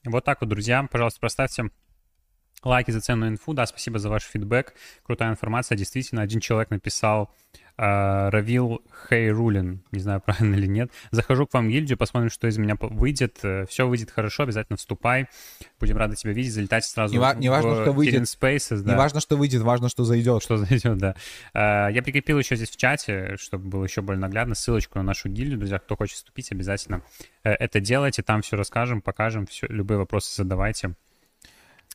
Вот так вот, друзья. Пожалуйста, поставьте лайки за ценную инфу. Да, спасибо за ваш фидбэк. Крутая информация. Действительно, один человек написал э, Равил Хейрулин. Не знаю, *laughs* правильно или нет. Захожу к вам в гильдию, посмотрим, что из меня выйдет. Э, Все выйдет хорошо, обязательно вступай. Будем рады тебя видеть. Залетать сразу не, ва- не важно, что выйдет. Spaces, да. Не важно, что выйдет, важно, что зайдет. Что зайдет, да. Э, я прикрепил еще здесь в чате, чтобы было еще более наглядно, ссылочку на нашу гильдию. Друзья, кто хочет вступить, обязательно э, это делайте. Там все расскажем, покажем. Все, любые вопросы задавайте.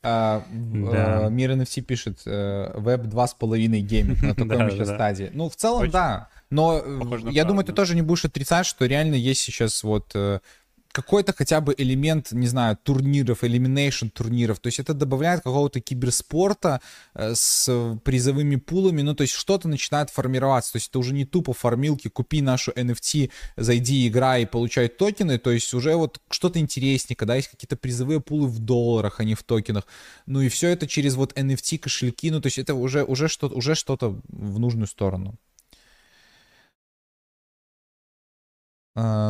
А, да. а, Мир NFT пишет веб два с половиной гейминг на *laughs* такой еще стадии. Ну, в целом, да. Но я думаю, ты тоже не будешь отрицать, что реально есть сейчас вот э, какой-то хотя бы элемент, не знаю, турниров, elimination турниров. То есть это добавляет какого-то киберспорта э, с призовыми пулами, ну то есть что-то начинает формироваться. То есть это уже не тупо фармилки, купи нашу NFT, зайди, играй и получай токены. То есть уже вот что-то интереснее, когда есть какие-то призовые пулы в долларах, а не в токенах. Ну и все это через вот NFT кошельки, ну то есть это уже, уже, что, уже что-то в нужную сторону.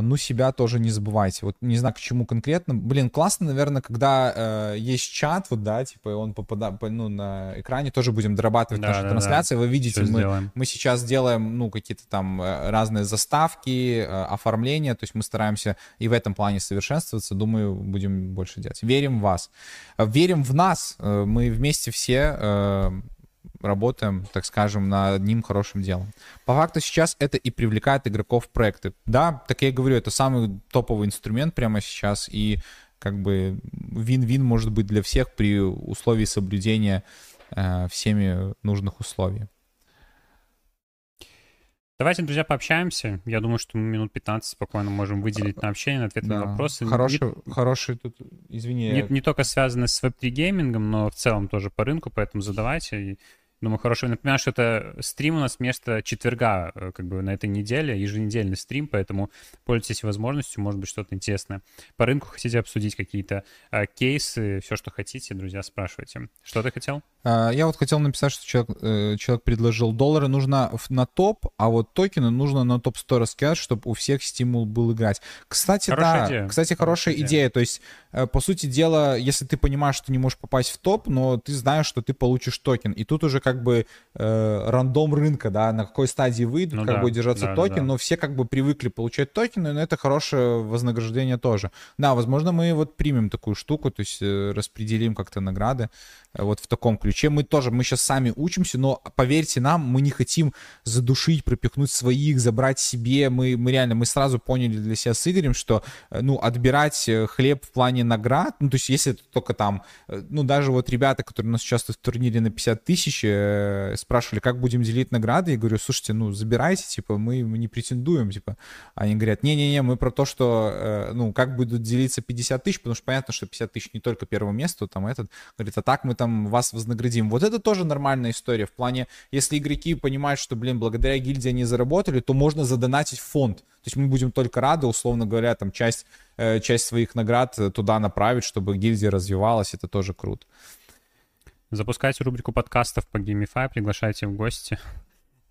Ну, себя тоже не забывайте. Вот не знаю, к чему конкретно. Блин, классно, наверное, когда uh, есть чат, вот, да, типа, он попадает, ну, на экране тоже будем дорабатывать да, нашу да, трансляцию. Да. Вы видите, мы, мы сейчас делаем, ну, какие-то там э, разные заставки, uh, оформления, то есть мы стараемся и в этом плане совершенствоваться. Думаю, будем больше делать. Верим в вас. Верим в нас. Мы вместе все работаем, так скажем, над одним хорошим делом. По факту сейчас это и привлекает игроков в проекты. Да, так я и говорю, это самый топовый инструмент прямо сейчас, и как бы вин-вин может быть для всех при условии соблюдения э, всеми нужных условий. Давайте, друзья, пообщаемся. Я думаю, что мы минут 15 спокойно можем выделить на общение, на ответы да. на вопросы. Хороший, не, хороший тут, извини. Не, не только связано с веб-3 геймингом, но в целом тоже по рынку, поэтому задавайте. Думаю, хорошо. Напоминаю, что это стрим у нас вместо четверга, э, как бы на этой неделе, еженедельный стрим, поэтому пользуйтесь возможностью, может быть, что-то интересное. По рынку хотите обсудить какие-то э, кейсы, все, что хотите, друзья, спрашивайте. Что ты хотел? А, я вот хотел написать, что человек, э, человек предложил доллары нужно на топ, а вот токены нужно на топ-100 раскидать, чтобы у всех стимул был играть. Кстати, хорошая да, идея. кстати, хорошая, хорошая идея. идея. То есть, э, по сути дела, если ты понимаешь, что не можешь попасть в топ, но ты знаешь, что ты получишь токен, и тут уже как бы э, рандом рынка, да, на какой стадии выйдут, ну, как да, будет держаться да, токен, да. но все как бы привыкли получать токены, но это хорошее вознаграждение тоже. Да, возможно, мы вот примем такую штуку, то есть э, распределим как-то награды э, вот в таком ключе. Мы тоже, мы сейчас сами учимся, но поверьте нам, мы не хотим задушить, пропихнуть своих, забрать себе. Мы, мы реально, мы сразу поняли для себя с Игорем, что, э, ну, отбирать э, хлеб в плане наград, ну, то есть если это только там, э, ну, даже вот ребята, которые у нас участвуют в турнире на 50 тысяч, э, спрашивали, как будем делить награды, я говорю, слушайте, ну, забирайте, типа, мы, не претендуем, типа. Они говорят, не-не-не, мы про то, что, э, ну, как будут делиться 50 тысяч, потому что понятно, что 50 тысяч не только первое место, там этот, говорит, а так мы там вас вознаградим. Вот это тоже нормальная история. В плане, если игроки понимают, что, блин, благодаря гильдии они заработали, то можно задонатить фонд. То есть мы будем только рады, условно говоря, там часть, э, часть своих наград туда направить, чтобы гильдия развивалась. Это тоже круто. Запускайте рубрику подкастов по GameFi, приглашайте в гости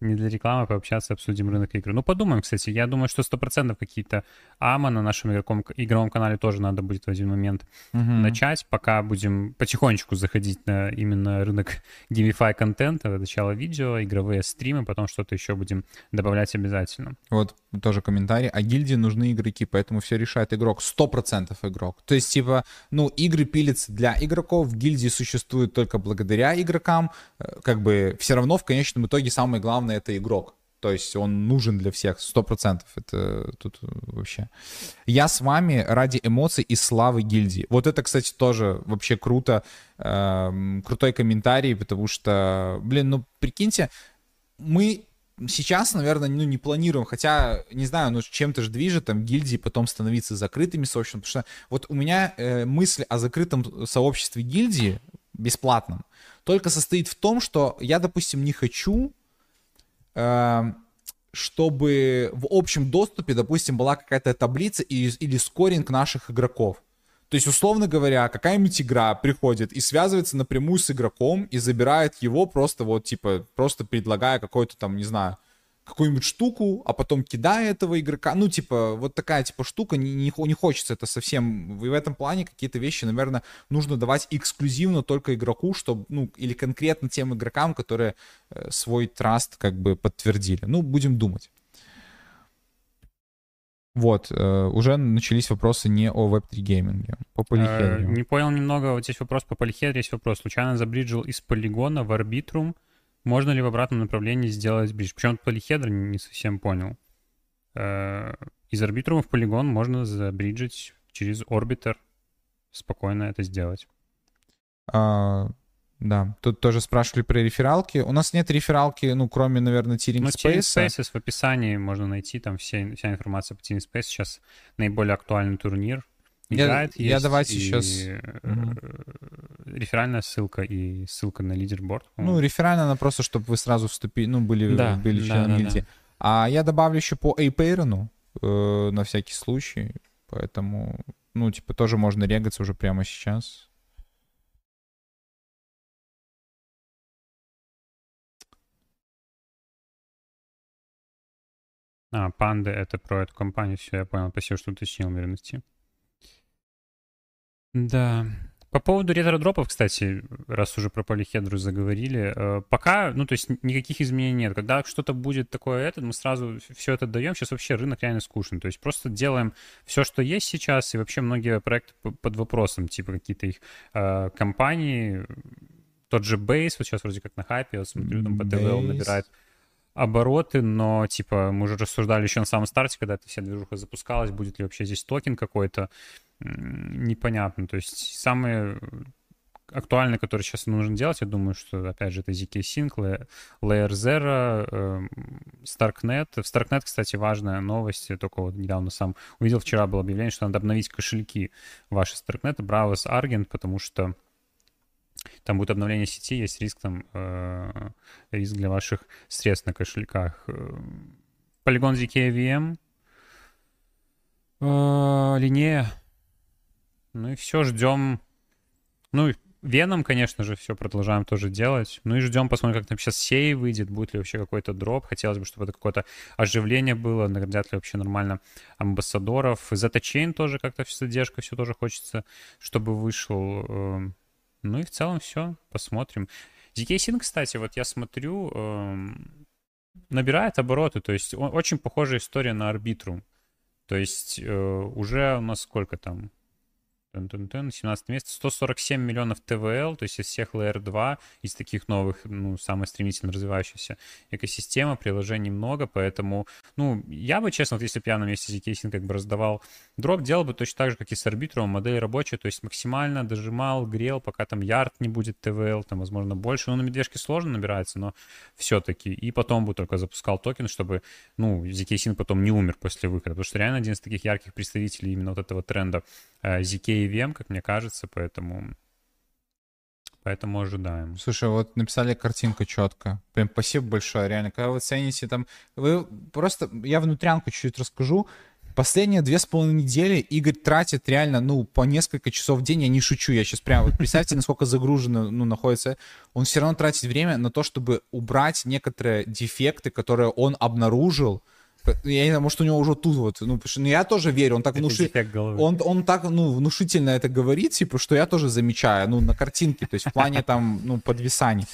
не для рекламы, пообщаться, обсудим рынок игр. Ну, подумаем, кстати. Я думаю, что 100% какие-то АМА на нашем игроком, игровом канале тоже надо будет в один момент угу. начать, пока будем потихонечку заходить на именно рынок *laughs* GameFi контента, начало видео, игровые стримы, потом что-то еще будем добавлять обязательно. Вот, тоже комментарий. А гильдии нужны игроки, поэтому все решает игрок. 100% игрок. То есть, типа, ну, игры пилятся для игроков, гильдии существуют только благодаря игрокам. Э, как бы все равно в конечном итоге самое главное главное это игрок. То есть он нужен для всех, сто процентов. Это тут вообще. Я с вами ради эмоций и славы гильдии. Вот это, кстати, тоже вообще круто. Э, крутой комментарий, потому что, блин, ну прикиньте, мы сейчас, наверное, ну, не планируем, хотя, не знаю, ну, чем-то же движет, там, гильдии потом становиться закрытыми сообществами, потому что вот у меня э, мысль о закрытом сообществе гильдии, бесплатном, только состоит в том, что я, допустим, не хочу, чтобы в общем доступе, допустим, была какая-то таблица или, или скоринг наших игроков. То есть, условно говоря, какая-нибудь игра приходит и связывается напрямую с игроком и забирает его просто вот, типа, просто предлагая какой-то там, не знаю, какую-нибудь штуку, а потом кидая этого игрока. Ну, типа, вот такая, типа, штука, не, не, не хочется это совсем. И в этом плане какие-то вещи, наверное, нужно давать эксклюзивно только игроку, чтобы, ну, или конкретно тем игрокам, которые э, свой траст как бы подтвердили. Ну, будем думать. Вот, э, уже начались вопросы не о Web3 гейминге, по полихедрию. Э, не понял немного, вот здесь вопрос по полихедрию, есть вопрос. Случайно забриджил из полигона в арбитрум. Можно ли в обратном направлении сделать бридж? Причем полихедр не совсем понял. Э, из арбитрума в полигон можно забриджить через орбитер. Спокойно это сделать. А, да, тут тоже спрашивали про рефералки. У нас нет рефералки, ну, кроме, наверное, Tearing ну, Space. Spaces в описании можно найти, там все, вся информация по Tearing Space. Сейчас наиболее актуальный турнир. Играет, я, есть, я давайте и, сейчас... Угу. Реферальная ссылка и ссылка на лидерборд. Ну, реферальная, она просто, чтобы вы сразу вступили, ну, были, да, были членами да, гильдии. Да. А я добавлю еще по Эйпейрону, э, на всякий случай. Поэтому, ну, типа, тоже можно регаться уже прямо сейчас. А, панды — это про эту компанию. Все, я понял. Спасибо, что уточнил уверенности. Да. По поводу ретро-дропов, кстати, раз уже про полихедру заговорили, э, пока, ну, то есть никаких изменений нет. Когда что-то будет такое, это, мы сразу все это даем. Сейчас вообще рынок реально скучный. То есть просто делаем все, что есть сейчас, и вообще многие проекты под вопросом, типа какие-то их э, компании, тот же Base, вот сейчас вроде как на хайпе, я смотрю, там по ТВ набирает обороты, но, типа, мы уже рассуждали еще на самом старте, когда эта вся движуха запускалась, будет ли вообще здесь токен какой-то, непонятно. То есть самые актуальные, которые сейчас нужно делать, я думаю, что, опять же, это ZK Sync, Layer Zero, эм, Starknet. В Starknet, кстати, важная новость, я только вот недавно сам увидел, вчера было объявление, что надо обновить кошельки ваши Starknet, Bravos Argent, потому что там будет обновление сети, есть риск там, э, риск для ваших средств на кошельках. Polygon ZK VM, э, линея. Ну и все, ждем. Ну, Веном, конечно же, все продолжаем тоже делать. Ну и ждем, посмотрим, как там сейчас сей выйдет, будет ли вообще какой-то дроп. Хотелось бы, чтобы это какое-то оживление было, наградят ли вообще нормально амбассадоров. Chain тоже как-то задержка, все тоже хочется, чтобы вышел. Эм, ну и в целом все, посмотрим. DK Sync, кстати, вот я смотрю, эм, набирает обороты, то есть очень похожая история на Arbitrum. То есть э, уже у нас сколько там? 17 место, 147 миллионов ТВЛ, то есть из всех Layer 2, из таких новых, ну, самая стремительно развивающаяся экосистема, приложений много, поэтому, ну, я бы, честно, вот если бы я на месте ZK как бы раздавал дроп, делал бы точно так же, как и с арбитром, модель рабочая, то есть максимально дожимал, грел, пока там ярд не будет ТВЛ, там, возможно, больше, ну, на медвежке сложно набирается, но все-таки, и потом бы только запускал токен, чтобы, ну, ZK потом не умер после выхода, потому что реально один из таких ярких представителей именно вот этого тренда э, ZK EVM, как мне кажется, поэтому... Поэтому ожидаем. Слушай, вот написали картинка четко. Прям спасибо большое, реально. Когда вы цените там... Вы просто... Я внутрянку чуть-чуть расскажу. Последние две с половиной недели Игорь тратит реально, ну, по несколько часов в день, я не шучу, я сейчас прям, вот представьте, насколько загружено, ну, находится, он все равно тратит время на то, чтобы убрать некоторые дефекты, которые он обнаружил, я не знаю, может, у него уже тут вот, ну, потому что ну, я тоже верю, он так внуши... он, он так, ну, внушительно это говорит, типа, что я тоже замечаю, ну, на картинке, то есть в плане там, ну, подвисаний.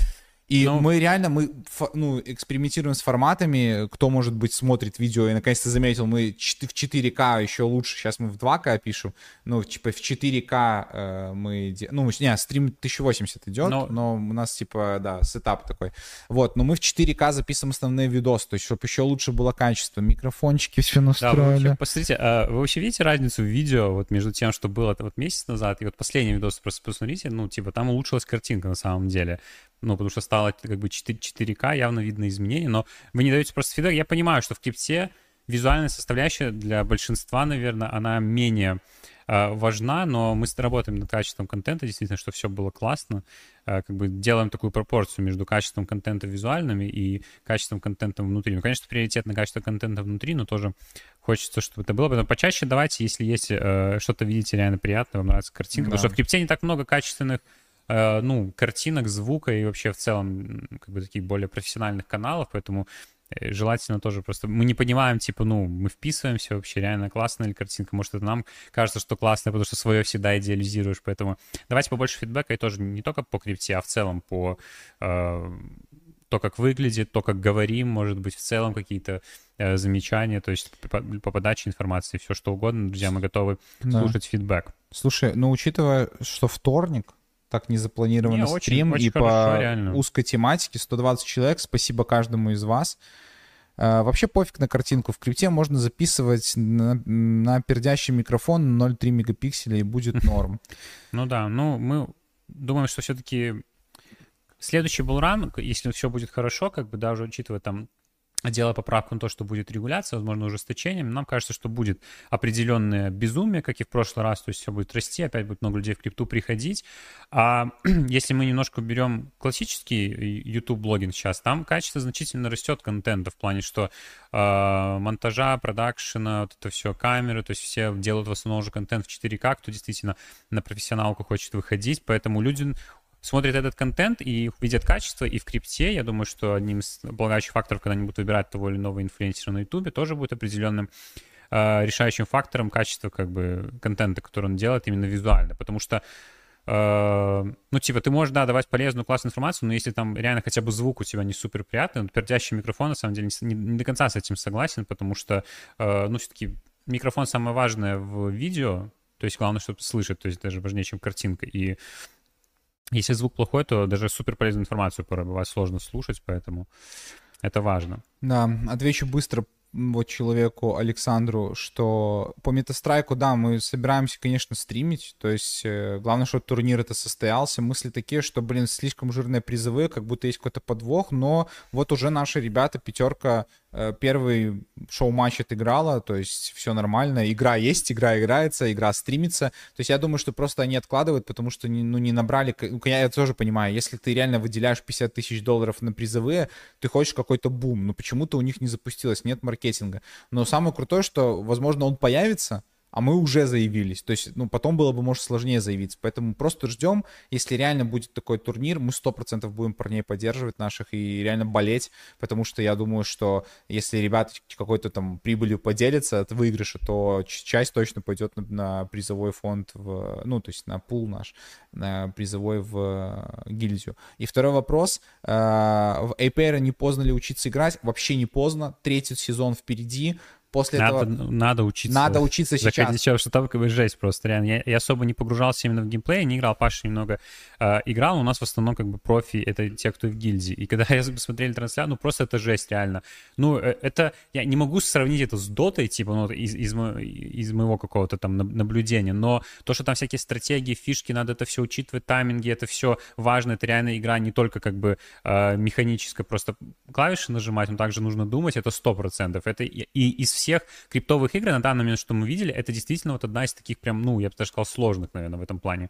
И ну, мы реально, мы ну, экспериментируем с форматами. Кто, может быть, смотрит видео и наконец-то заметил, мы в 4К еще лучше. Сейчас мы в 2К пишем. Ну, типа в 4К э, мы... Ну, не, стрим 1080 идет, но... но у нас, типа, да, сетап такой. Вот, но мы в 4К записываем основные видосы, то есть, чтобы еще лучше было качество. Микрофончики все настроили. Да, вы вообще, посмотрите, а вы вообще видите разницу в видео вот между тем, что было вот месяц назад, и вот последний видос просто посмотрите, ну, типа, там улучшилась картинка на самом деле ну, потому что стало как бы 4, 4К, явно видно изменения, но вы не даете просто фидбэк. Я понимаю, что в крипте визуальная составляющая для большинства, наверное, она менее э, важна, но мы работаем над качеством контента, действительно, что все было классно, э, как бы делаем такую пропорцию между качеством контента визуальными и качеством контента внутри. Ну, конечно, приоритет на качество контента внутри, но тоже хочется, чтобы это было. Поэтому почаще давайте, если есть э, что-то видите реально приятное, вам нравится картинка, да. потому что в крипте не так много качественных Э, ну, картинок, звука и вообще в целом как бы таких более профессиональных каналов, поэтому э, желательно тоже просто... Мы не понимаем, типа, ну, мы вписываемся вообще, реально классная ли картинка, может, это нам кажется, что классно, потому что свое всегда идеализируешь, поэтому давайте побольше фидбэка, и тоже не только по крипте, а в целом по э, то, как выглядит, то, как говорим, может быть, в целом какие-то э, замечания, то есть по, по подаче информации, все что угодно, друзья, мы готовы да. слушать фидбэк. Слушай, ну, учитывая, что вторник, так не запланированный не, стрим очень, очень и хорошо, по реально. узкой тематике 120 человек. Спасибо каждому из вас. А, вообще пофиг на картинку. В крипте можно записывать на, на пердящий микрофон 0,3 мегапикселя и будет *laughs* норм. Ну да, ну мы думаем, что все-таки следующий булран, если все будет хорошо, как бы даже учитывая там делая поправку на то, что будет регуляция, возможно, ужесточением, нам кажется, что будет определенное безумие, как и в прошлый раз, то есть все будет расти, опять будет много людей в крипту приходить. А *clears throat* если мы немножко берем классический YouTube-блогинг сейчас, там качество значительно растет контента в плане, что э, монтажа, продакшена, вот это все, камеры, то есть все делают в основном уже контент в 4К, кто действительно на профессионалку хочет выходить, поэтому люди смотрят этот контент и видят качество, и в крипте, я думаю, что одним из облагающих факторов, когда они будут выбирать того или иного инфлюенсера на ютубе, тоже будет определенным э, решающим фактором качества как бы контента, который он делает именно визуально, потому что Uh, ну, типа, ты можешь, да, давать полезную, классную информацию, но если там реально хотя бы звук у тебя не супер приятный, вот пердящий микрофон, на самом деле, не, не до конца с этим согласен, потому что, uh, ну, все-таки микрофон самое важное в видео, то есть главное, чтобы слышать, то есть даже важнее, чем картинка. И если звук плохой, то даже супер полезную информацию порой бывает сложно слушать, поэтому это важно. Да, отвечу быстро вот человеку Александру, что по метастрайку, да, мы собираемся, конечно, стримить, то есть э, главное, чтобы турнир это состоялся. Мысли такие, что, блин, слишком жирные призовые, как будто есть какой-то подвох, но вот уже наши ребята, пятерка, первый шоу-матч отыграла, то есть все нормально, игра есть, игра играется, игра стримится, то есть я думаю, что просто они откладывают, потому что, ну, не набрали, ну, я тоже понимаю, если ты реально выделяешь 50 тысяч долларов на призовые, ты хочешь какой-то бум, но почему-то у них не запустилось, нет маркетинга. Но самое крутое, что, возможно, он появится, а мы уже заявились. То есть, ну, потом было бы, может, сложнее заявиться. Поэтому просто ждем, если реально будет такой турнир, мы 100% будем парней поддерживать наших и реально болеть, потому что я думаю, что если ребята какой-то там прибылью поделятся от выигрыша, то часть точно пойдет на, на призовой фонд, в, ну, то есть на пул наш, на призовой в э, гильдию. И второй вопрос. Э, в APR не поздно ли учиться играть? Вообще не поздно. Третий сезон впереди после надо, этого... Надо учиться. Надо учиться сейчас. Заходить, что там как бы жесть просто, реально. Я, я особо не погружался именно в геймплей, не играл, Паша немного э, играл, у нас в основном как бы профи — это те, кто в гильдии. И когда *laughs* я смотрели трансляцию, ну просто это жесть реально. Ну э, это... Я не могу сравнить это с дотой, типа, ну из, из, из моего какого-то там наблюдения, но то, что там всякие стратегии, фишки, надо это все учитывать, тайминги, это все важно, это реально игра не только как бы э, механическая, просто клавиши нажимать, но также нужно думать, это сто процентов. Это и, и из всех всех криптовых игр на данный момент, что мы видели, это действительно вот одна из таких прям, ну, я бы даже сказал, сложных, наверное, в этом плане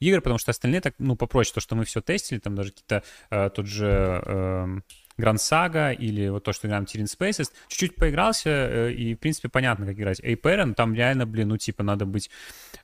игр, потому что остальные так, ну, попроще, то, что мы все тестили, там даже какие-то э, тот же... Э, Grand Saga или вот то, что играем Tyrion Spaces, чуть-чуть поигрался, э, и, в принципе, понятно, как играть. Ну, там реально, блин, ну, типа, надо быть,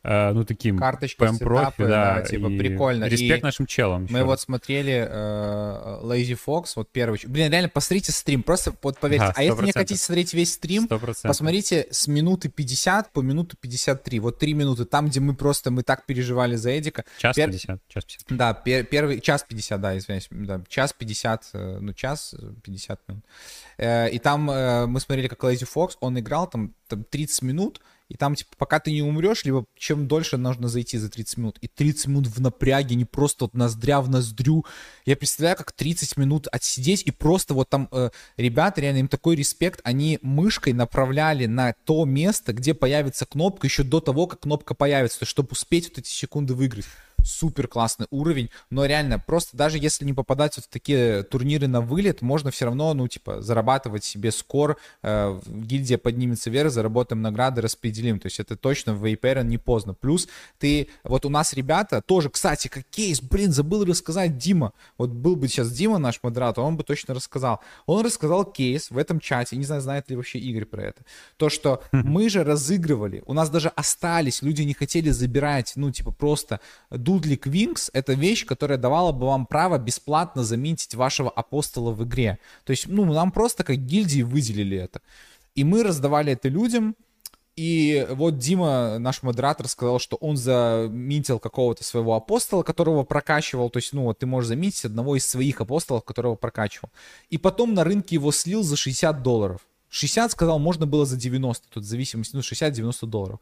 э, ну, таким Карточки, прям профи, да, да, типа, прикольно. Респект и нашим челам. Мы вот смотрели uh, Lazy Fox, вот первый. Блин, реально, посмотрите стрим, просто вот поверьте. Да, а если не хотите смотреть весь стрим, 100%. посмотрите с минуты 50 по минуту 53, вот три минуты, там, где мы просто, мы так переживали за Эдика. Час Пер... 50, час 50. Да, пер... первый, час 50, да, извиняюсь, да, час 50, ну, час час, 50 минут. Э, и там э, мы смотрели, как Lazy Fox, он играл там, там 30 минут, и там, типа, пока ты не умрешь, либо чем дольше нужно зайти за 30 минут. И 30 минут в напряге, не просто вот ноздря в ноздрю. Я представляю, как 30 минут отсидеть, и просто вот там э, ребята, реально, им такой респект, они мышкой направляли на то место, где появится кнопка, еще до того, как кнопка появится, чтобы успеть вот эти секунды выиграть. Супер классный уровень, но реально, просто даже если не попадать вот в такие турниры на вылет, можно все равно, ну, типа, зарабатывать себе скор, э, гильдия поднимется вверх, заработаем награды, распределим, то есть это точно в Вейперен не поздно. Плюс ты, вот у нас ребята тоже, кстати, как кейс, блин, забыл рассказать Дима, вот был бы сейчас Дима наш модератор, он бы точно рассказал. Он рассказал кейс в этом чате, не знаю, знает ли вообще Игорь про это, то, что мы же разыгрывали, у нас даже остались, люди не хотели забирать, ну, типа, просто Дудлик Винкс — это вещь, которая давала бы вам право бесплатно заметить вашего апостола в игре. То есть, ну, нам просто как гильдии выделили это. И мы раздавали это людям, и вот Дима, наш модератор, сказал, что он заметил какого-то своего апостола, которого прокачивал. То есть, ну, вот ты можешь заметить одного из своих апостолов, которого прокачивал. И потом на рынке его слил за 60 долларов. 60, сказал, можно было за 90. Тут в зависимости, ну, 60-90 долларов.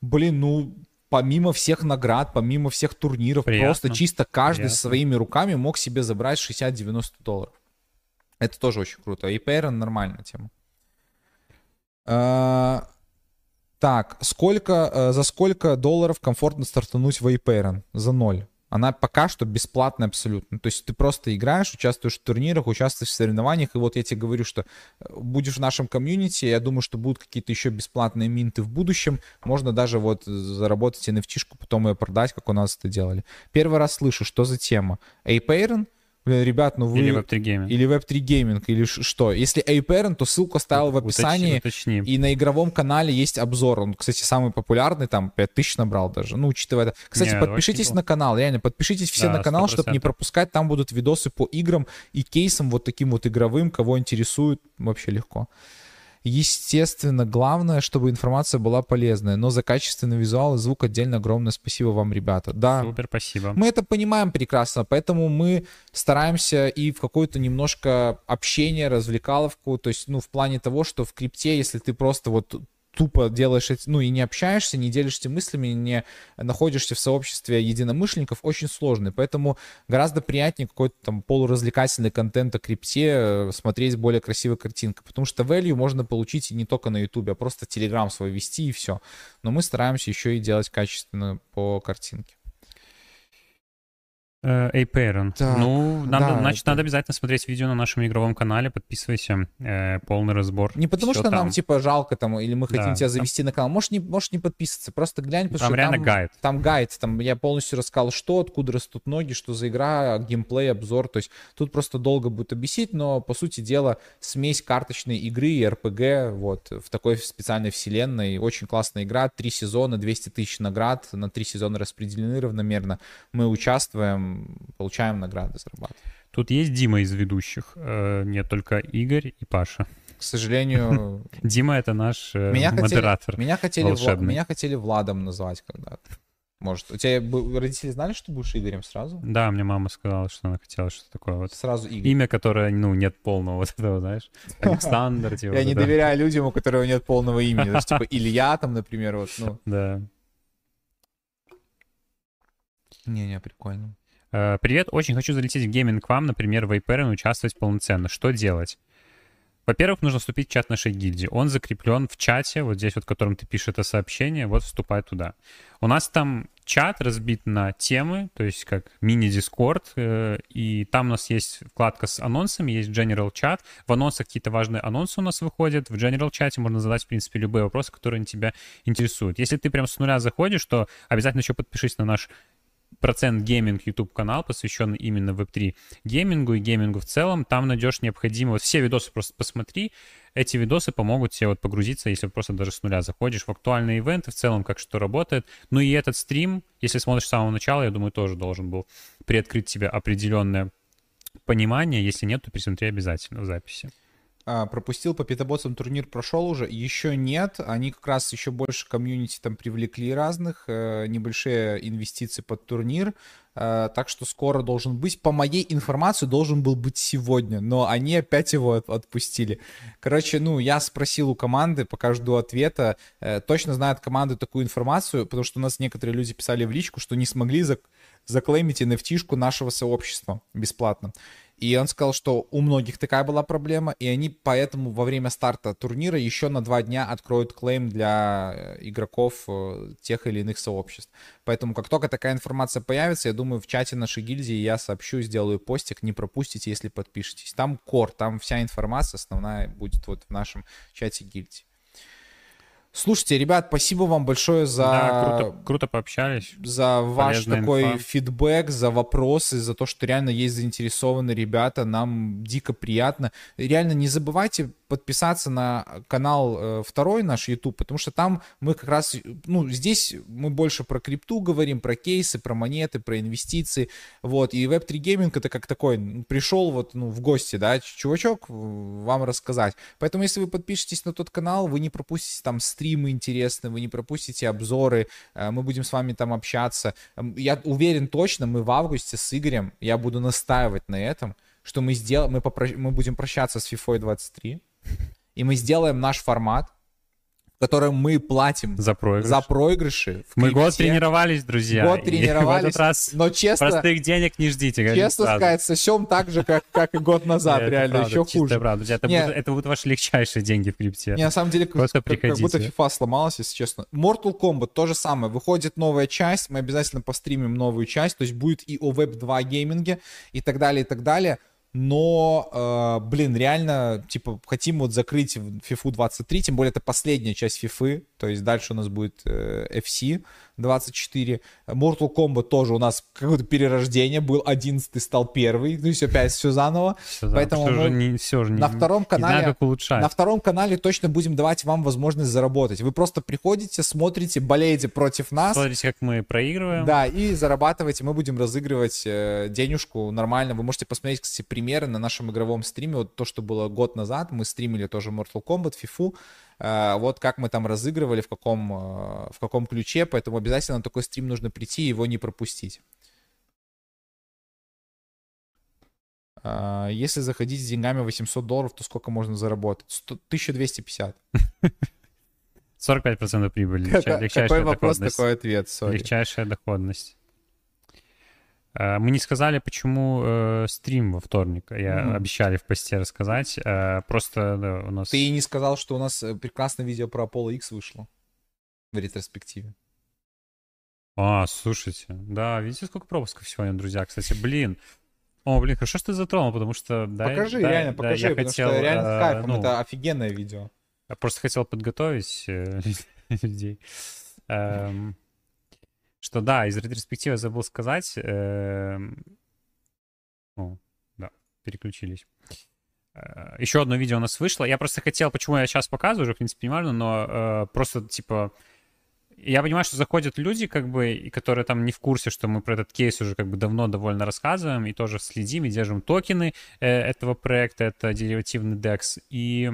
Блин, ну, помимо всех наград, помимо всех турниров, Приятно. просто чисто каждый Приятно. своими руками мог себе забрать 60-90 долларов. Это тоже очень круто. И Payron нормальная тема. А, так, сколько, э, за сколько долларов комфортно стартануть в Apeiron? За ноль. Она пока что бесплатная абсолютно. То есть ты просто играешь, участвуешь в турнирах, участвуешь в соревнованиях. И вот я тебе говорю, что э, будешь в нашем комьюнити, я думаю, что будут какие-то еще бесплатные минты в будущем. Можно даже вот заработать nft потом ее продать, как у нас это делали. Первый раз слышу, что за тема. Apeiron — Блин, ребят, ну вы... Или Web3 Gaming. Или Web3 Gaming, или что. Если A-Parent, то ссылку оставил в описании. Уточни, уточни. И на игровом канале есть обзор. Он, кстати, самый популярный, там 5000 набрал даже. Ну, учитывая это. Кстати, не, подпишитесь на канал, реально, подпишитесь все да, на канал, 100%. чтобы не пропускать. Там будут видосы по играм и кейсам вот таким вот игровым, кого интересует, вообще легко. Естественно, главное, чтобы информация была полезная, но за качественный визуал и звук отдельно огромное спасибо вам, ребята. Да. Супер, спасибо. Мы это понимаем прекрасно, поэтому мы стараемся и в какое-то немножко общение, развлекаловку, то есть, ну, в плане того, что в крипте, если ты просто вот тупо делаешь, ну и не общаешься, не делишься мыслями, не находишься в сообществе единомышленников, очень сложный. Поэтому гораздо приятнее какой-то там полуразвлекательный контент о крипте э, смотреть более красивой картинкой. Потому что value можно получить и не только на YouTube, а просто Telegram свой вести и все. Но мы стараемся еще и делать качественно по картинке. Э, ну, надо, да, значит, это... надо обязательно смотреть видео на нашем игровом канале, подписывайся, э, полный разбор. Не потому что там. нам, типа, жалко там, или мы хотим да, тебя завести там... на канал. Можешь не, можешь не подписываться, просто глянь, потому там что реально там, гайд. Там гайд, там я полностью рассказал, что, откуда растут ноги, что за игра, геймплей, обзор, то есть тут просто долго будет объяснить, но, по сути дела, смесь карточной игры и РПГ, вот, в такой специальной вселенной. Очень классная игра, три сезона, 200 тысяч наград, на три сезона распределены равномерно. Мы участвуем, получаем награды, зарабатываем. Тут есть Дима из ведущих, э, нет только Игорь и Паша. К сожалению... *laughs* Дима — это наш э, меня модератор меня хотели, меня хотели Владом назвать когда-то. Может, у тебя родители знали, что будешь Игорем сразу? Да, мне мама сказала, что она хотела что-то такое вот. Сразу Игорь. Имя, которое, ну, нет полного вот этого, знаешь, *laughs* Александр. Типа, Я не доверяю людям, у которого нет полного имени. Типа *laughs* Илья там, например, вот, ну. Да. Не-не, прикольно. Э, Привет, очень хочу залететь в гейминг к вам, например, в Вейперен и участвовать полноценно. Что делать? Во-первых, нужно вступить в чат нашей гильдии. Он закреплен в чате, вот здесь вот, в котором ты пишешь это сообщение, вот вступай туда. У нас там чат разбит на темы, то есть как мини-дискорд, э, и там у нас есть вкладка с анонсами, есть General чат. В анонсах какие-то важные анонсы у нас выходят. В General чате можно задать, в принципе, любые вопросы, которые тебя интересуют. Если ты прям с нуля заходишь, то обязательно еще подпишись на наш процент гейминг YouTube канал, посвященный именно Web3 геймингу и геймингу в целом. Там найдешь необходимо, вот все видосы просто посмотри, эти видосы помогут тебе вот погрузиться, если просто даже с нуля заходишь в актуальные ивенты, в целом, как что работает. Ну и этот стрим, если смотришь с самого начала, я думаю, тоже должен был приоткрыть тебе определенное понимание. Если нет, то пересмотри обязательно в записи. А, пропустил по питоботсам турнир прошел уже, еще нет, они как раз еще больше комьюнити там привлекли разных, э, небольшие инвестиции под турнир, Э, так что скоро должен быть. По моей информации должен был быть сегодня, но они опять его от, отпустили. Короче, ну, я спросил у команды, пока жду ответа. Э, точно знают команды такую информацию, потому что у нас некоторые люди писали в личку, что не смогли зак заклеймить nft нашего сообщества бесплатно. И он сказал, что у многих такая была проблема, и они поэтому во время старта турнира еще на два дня откроют клейм для э, игроков э, тех или иных сообществ. Поэтому как только такая информация появится, я думаю, в чате нашей гильдии я сообщу, сделаю постик, не пропустите, если подпишетесь. Там кор, там вся информация основная будет вот в нашем чате гильдии. Слушайте, ребят, спасибо вам большое за... Да, круто, круто пообщались. За ваш такой инфа. фидбэк, за вопросы, за то, что реально есть заинтересованные ребята. Нам дико приятно. Реально не забывайте подписаться на канал э, второй наш YouTube, потому что там мы как раз, ну, здесь мы больше про крипту говорим, про кейсы, про монеты, про инвестиции, вот, и Web3 Gaming это как такой, пришел вот, ну, в гости, да, чувачок вам рассказать. Поэтому, если вы подпишетесь на тот канал, вы не пропустите там стримы интересные, вы не пропустите обзоры, э, мы будем с вами там общаться. Я уверен точно, мы в августе с Игорем, я буду настаивать на этом, что мы сделаем, мы, попро... мы будем прощаться с FIFA 23, и мы сделаем наш формат, в котором мы платим за, проигрыш. за проигрыши. мы крипте. год тренировались, друзья. Год *laughs* тренировались, в этот раз но честно... Простых денег не ждите. Честно сразу. сказать, сосем так же, как, как и год назад, *laughs* реально, еще хуже. правда. Это, будут, это будут ваши легчайшие деньги в крипте. Не, на самом деле, Просто как, как будто FIFA сломалась, если честно. Mortal Kombat то же самое. Выходит новая часть, мы обязательно постримим новую часть, то есть будет и о Web 2 гейминге и так далее, и так далее но, э, блин, реально, типа, хотим вот закрыть FIFA 23, тем более это последняя часть FIFA, то есть дальше у нас будет э, FC 24. Mortal Kombat тоже у нас какое-то перерождение, был 11 стал первый, то есть опять все заново. Все, Поэтому все же не, все же на не, втором канале, не знаю, как улучшать. на втором канале точно будем давать вам возможность заработать. Вы просто приходите, смотрите, болеете против нас. Смотрите, как мы проигрываем. Да, и зарабатываете, мы будем разыгрывать э, денежку нормально. Вы можете посмотреть, кстати, примеры на нашем игровом стриме. Вот то, что было год назад, мы стримили тоже Mortal Kombat, FIFA. Э, вот как мы там разыгрывали, в каком, э, в каком ключе. Поэтому обязательно на такой стрим нужно прийти и его не пропустить. Э, если заходить с деньгами 800 долларов, то сколько можно заработать? 100, 1250. 45% прибыли. Какой вопрос, такой ответ. Sorry. Легчайшая доходность. Э, мы не сказали, почему э, стрим во вторник. Я mm. обещали в посте рассказать. Э, просто да, у нас... Ты не сказал, что у нас э, прекрасное видео про Apollo X вышло в ретроспективе. А, слушайте. Да, видите, сколько пропусков сегодня, друзья. Кстати, блин. О, блин, хорошо, что ты затронул, потому что... Да, покажи, да, реально, да, покажи, я потому хотел, что реально с кайфом, ну, это офигенное видео. Я просто хотел подготовить э, *laughs* людей. Эм, что да, из ретроспективы забыл сказать. О, да, переключились. Э, еще одно видео у нас вышло. Я просто хотел, почему я сейчас показываю, уже, в принципе, не важно, но э, просто, типа, я понимаю, что заходят люди, как бы, которые там не в курсе, что мы про этот кейс уже как бы давно довольно рассказываем, и тоже следим, и держим токены э, этого проекта, это деривативный DEX, и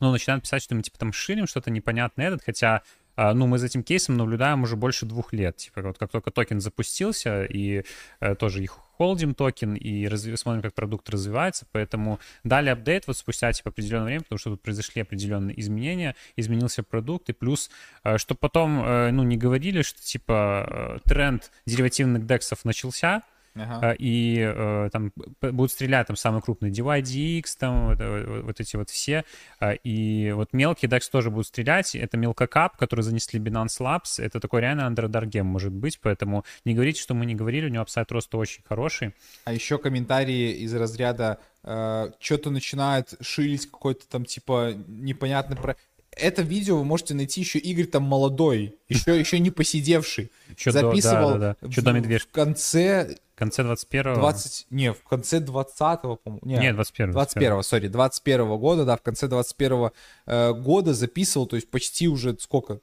ну, начинают писать, что мы, типа, там ширим что-то непонятное этот, хотя ну, мы за этим кейсом наблюдаем уже больше двух лет. Типа, вот как только токен запустился, и э, тоже их холдим токен, и разв... смотрим, как продукт развивается, поэтому дали апдейт вот спустя, типа, определенное время, потому что тут произошли определенные изменения, изменился продукт, и плюс, э, чтобы потом, э, ну, не говорили, что, типа, тренд деривативных дексов начался, Ага. Э, и э, там будут стрелять там самый крупный DYDX, там вот, вот, вот эти вот все. Э, и вот мелкие DEX тоже будут стрелять. Это мелкокап, который занесли Binance Labs. Это такой реально underdog gem может быть, поэтому не говорите, что мы не говорили, у него апсайд роста очень хороший. А еще комментарии из разряда э, что-то начинает шилить какой-то там типа непонятный про это видео вы можете найти еще Игорь там молодой, еще, еще не посидевший. Еще записывал до, да, да, да. В, в конце... В конце 21-го. 20, не, в конце 20-го, по-моему. Не, Нет, 21-го. 21-го, sorry, 21-го года, да, в конце 21-го э, года записывал, то есть почти уже сколько?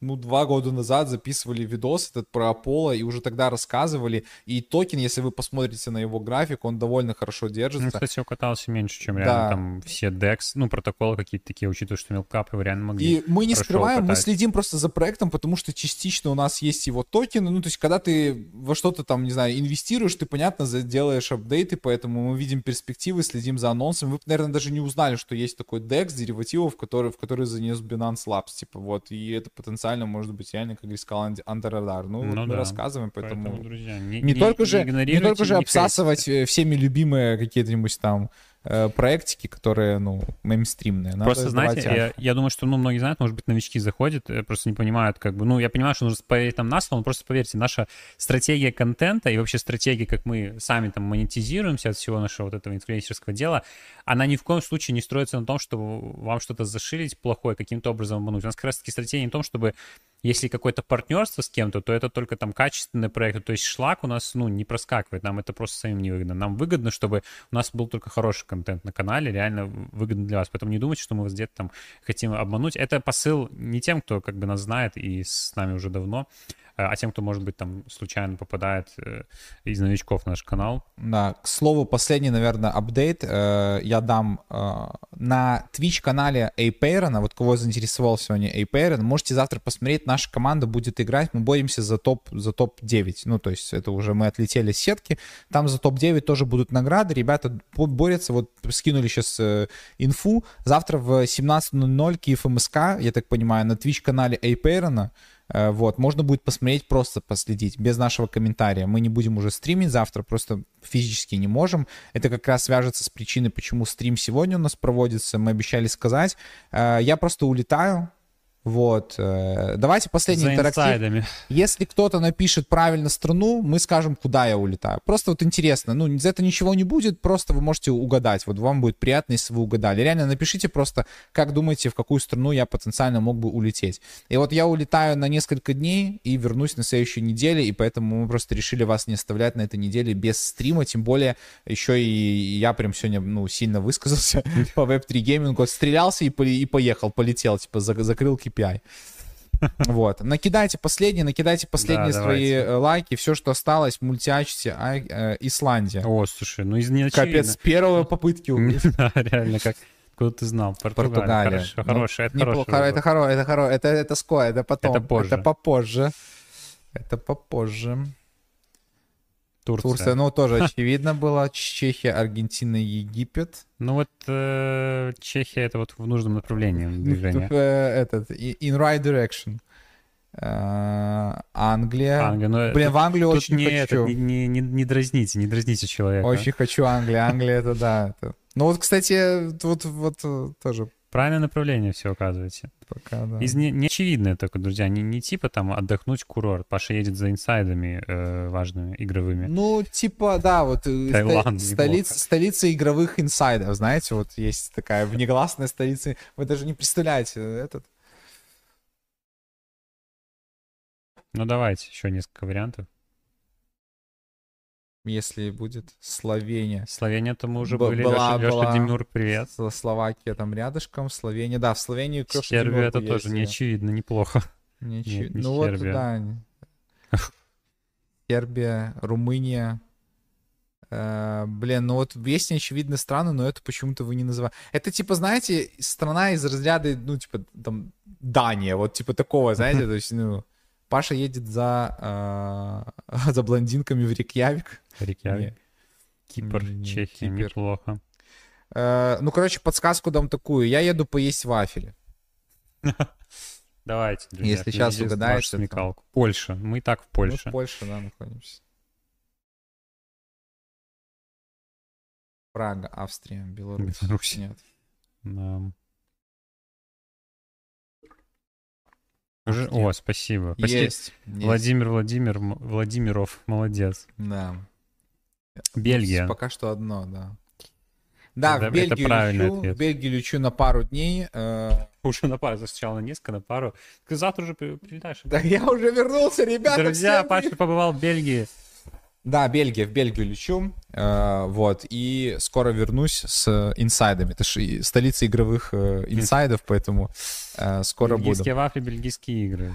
Ну, два года назад записывали видос этот про Аполло и уже тогда рассказывали. И токен, если вы посмотрите на его график, он довольно хорошо держится. Ну, кстати, укатался меньше, чем реально да. там все DEX, ну, протоколы какие-то такие, учитывая, что мелкапы реально могли И мы не скрываем, укатать. мы следим просто за проектом, потому что частично у нас есть его токены. Ну, то есть, когда ты во что-то там, не знаю, инвестируешь, ты, понятно, делаешь апдейты, поэтому мы видим перспективы, следим за анонсами. Вы, наверное, даже не узнали, что есть такой DEX деривативов, который, в который занес Binance Labs, типа, вот, и это потенциально может быть реально, как сказал Андеррадар. Ну, ну вот мы да. рассказываем, поэтому... поэтому друзья, не, не, не, только же, не только же обсасывать э, всеми любимые какие-нибудь там Э, проектики, которые, ну, мейнстримные. Надо просто, знаете, я, я думаю, что, ну, многие знают, может быть, новички заходят, э, просто не понимают, как бы, ну, я понимаю, что нужно поверить там на слово, но просто поверьте, наша стратегия контента и вообще стратегия, как мы сами там монетизируемся от всего нашего вот этого инфлюенсерского дела, она ни в коем случае не строится на том, чтобы вам что-то зашилить плохое, каким-то образом обмануть. У нас как раз-таки стратегия не в том, чтобы если какое-то партнерство с кем-то, то это только там качественный проект. То есть шлак у нас, ну, не проскакивает. Нам это просто самим не выгодно. Нам выгодно, чтобы у нас был только хороший контент на канале, реально выгодно для вас. Поэтому не думайте, что мы вас где-то там хотим обмануть. Это посыл не тем, кто как бы нас знает и с нами уже давно, а тем, кто, может быть, там случайно попадает э, из новичков в наш канал. Да, к слову, последний, наверное, апдейт э, я дам э, на Twitch-канале Apeiron, вот кого заинтересовал сегодня Apeiron, можете завтра посмотреть, наша команда будет играть, мы боремся за топ, за топ-9, ну, то есть это уже мы отлетели с сетки, там за топ-9 тоже будут награды, ребята борются, вот скинули сейчас инфу, завтра в 17.00 Киев МСК, я так понимаю, на Twitch-канале Apeiron, Э, вот, можно будет посмотреть, просто последить, без нашего комментария. Мы не будем уже стримить завтра, просто физически не можем. Это как раз свяжется с причиной, почему стрим сегодня у нас проводится. Мы обещали сказать. Э, я просто улетаю, вот. Э, давайте последний За интерактив. Инсайдами. Если кто-то напишет правильно страну, мы скажем, куда я улетаю. Просто вот интересно. Ну, за это ничего не будет, просто вы можете угадать. Вот вам будет приятно, если вы угадали. Реально напишите просто, как думаете, в какую страну я потенциально мог бы улететь. И вот я улетаю на несколько дней и вернусь на следующей неделе, и поэтому мы просто решили вас не оставлять на этой неделе без стрима, тем более еще и я прям сегодня, ну, сильно высказался *laughs* по Web3 геймингу, стрелялся и, и поехал, полетел, типа, закрыл KPI. Вот. Накидайте последние, накидайте последние да, свои давайте. Э, лайки. Все, что осталось, мультиачите, а, э, Исландия. О, слушай, ну из не Капец, с первой попытки *laughs* Да, реально, как Куда ты знал? Португалия. Португалия. Хорошо, ну, хорошая, это неплохо, хороший это хорошо, это хорошо, это, это СКО, это потом. Это позже. Это попозже. Это попозже. Турция. Турция, ну, тоже очевидно было. Чехия, Аргентина, Египет. Ну, вот э, Чехия — это вот в нужном направлении движения. Э, этот, in right direction. Э, Англия. Англия но Блин, в Англию очень не хочу. Это, не, не, не дразните, не дразните человека. Очень хочу Англию. Англия — это да. Это... Ну, вот, кстати, вот, вот тоже Правильное направление все оказываете. Пока, да. Из не, не очевидное только, друзья, не, не типа там отдохнуть курорт. Паша едет за инсайдами э, важными, игровыми. Ну, типа, да, вот э, *laughs* Таиланд, ста- столица, столица игровых инсайдов, знаете, вот есть такая внегласная столица. Вы даже не представляете этот. Ну, давайте еще несколько вариантов если будет Словения. Словения-то мы уже Б- были. Была, Леша, была... Демюр, привет. Словакия там рядышком, Словения. Да, в Словению Креша Сербия это тоже не очевидно, неплохо. Не очевидно. Ну вот, да. Сербия, Румыния. Uh, блин, ну вот есть неочевидные страны, но это почему-то вы не называете. Это типа, знаете, страна из разряда, ну, типа, там, Дания, вот типа такого, знаете, *laughs* то есть, ну, Паша едет за, uh, *laughs* за блондинками в Рикьявик. Рикьявик. Кипр, Чехия, Кипр. неплохо. Uh, ну, короче, подсказку дам такую. Я еду поесть вафели. *laughs* Давайте, друзья. Если сейчас угадаешь... Смекалку. Польша. Мы и так в Польше. Мы в Польше, да, находимся. Прага, Австрия, Беларусь. Беларусь. Нет. Да. Уже... О, спасибо. Почти... Есть, Владимир Владимир Владимиров, молодец. Да. Бельгия. Пока что одно, да. Да, это, в Бельгию это лечу, ответ. в Бельгию лечу на пару дней. Э... Уже на пару, сначала на несколько, на пару. Ты завтра уже прилетаешь. Да я уже вернулся, ребята. Друзья, Паша побывал в Бельгии. Да, Бельгия, в Бельгию лечу. Э, вот, и скоро вернусь с инсайдами. Это же столица игровых э, инсайдов, поэтому э, скоро буду. Бельгийские вафли, бельгийские игры.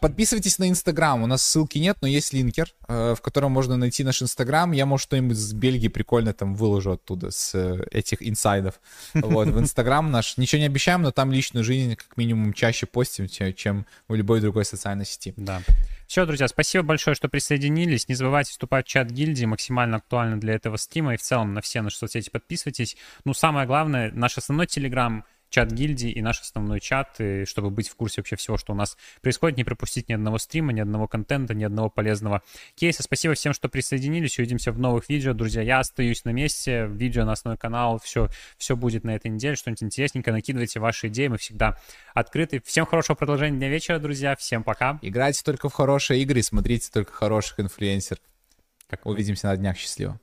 Подписывайтесь на Инстаграм. У нас ссылки нет, но есть линкер, в котором можно найти наш Инстаграм. Я, может, что-нибудь с Бельгии прикольно там выложу оттуда, с этих инсайдов. Вот, в Инстаграм наш. Ничего не обещаем, но там личную жизнь как минимум чаще постим, чем в любой другой социальной сети. Да. Все, друзья, спасибо большое, что присоединились. Не забывайте вступать в чат гильдии, максимально актуально для этого стрима. И в целом на все наши соцсети подписывайтесь. Ну, самое главное, наш основной телеграм чат гильдии и наш основной чат, и чтобы быть в курсе вообще всего, что у нас происходит, не пропустить ни одного стрима, ни одного контента, ни одного полезного кейса. Спасибо всем, что присоединились. Увидимся в новых видео. Друзья, я остаюсь на месте. Видео на основной канал. Все, все будет на этой неделе. Что-нибудь интересненькое. Накидывайте ваши идеи. Мы всегда открыты. Всем хорошего продолжения дня вечера, друзья. Всем пока. Играйте только в хорошие игры и смотрите только хороших инфлюенсеров. Как Увидимся на днях. Счастливо.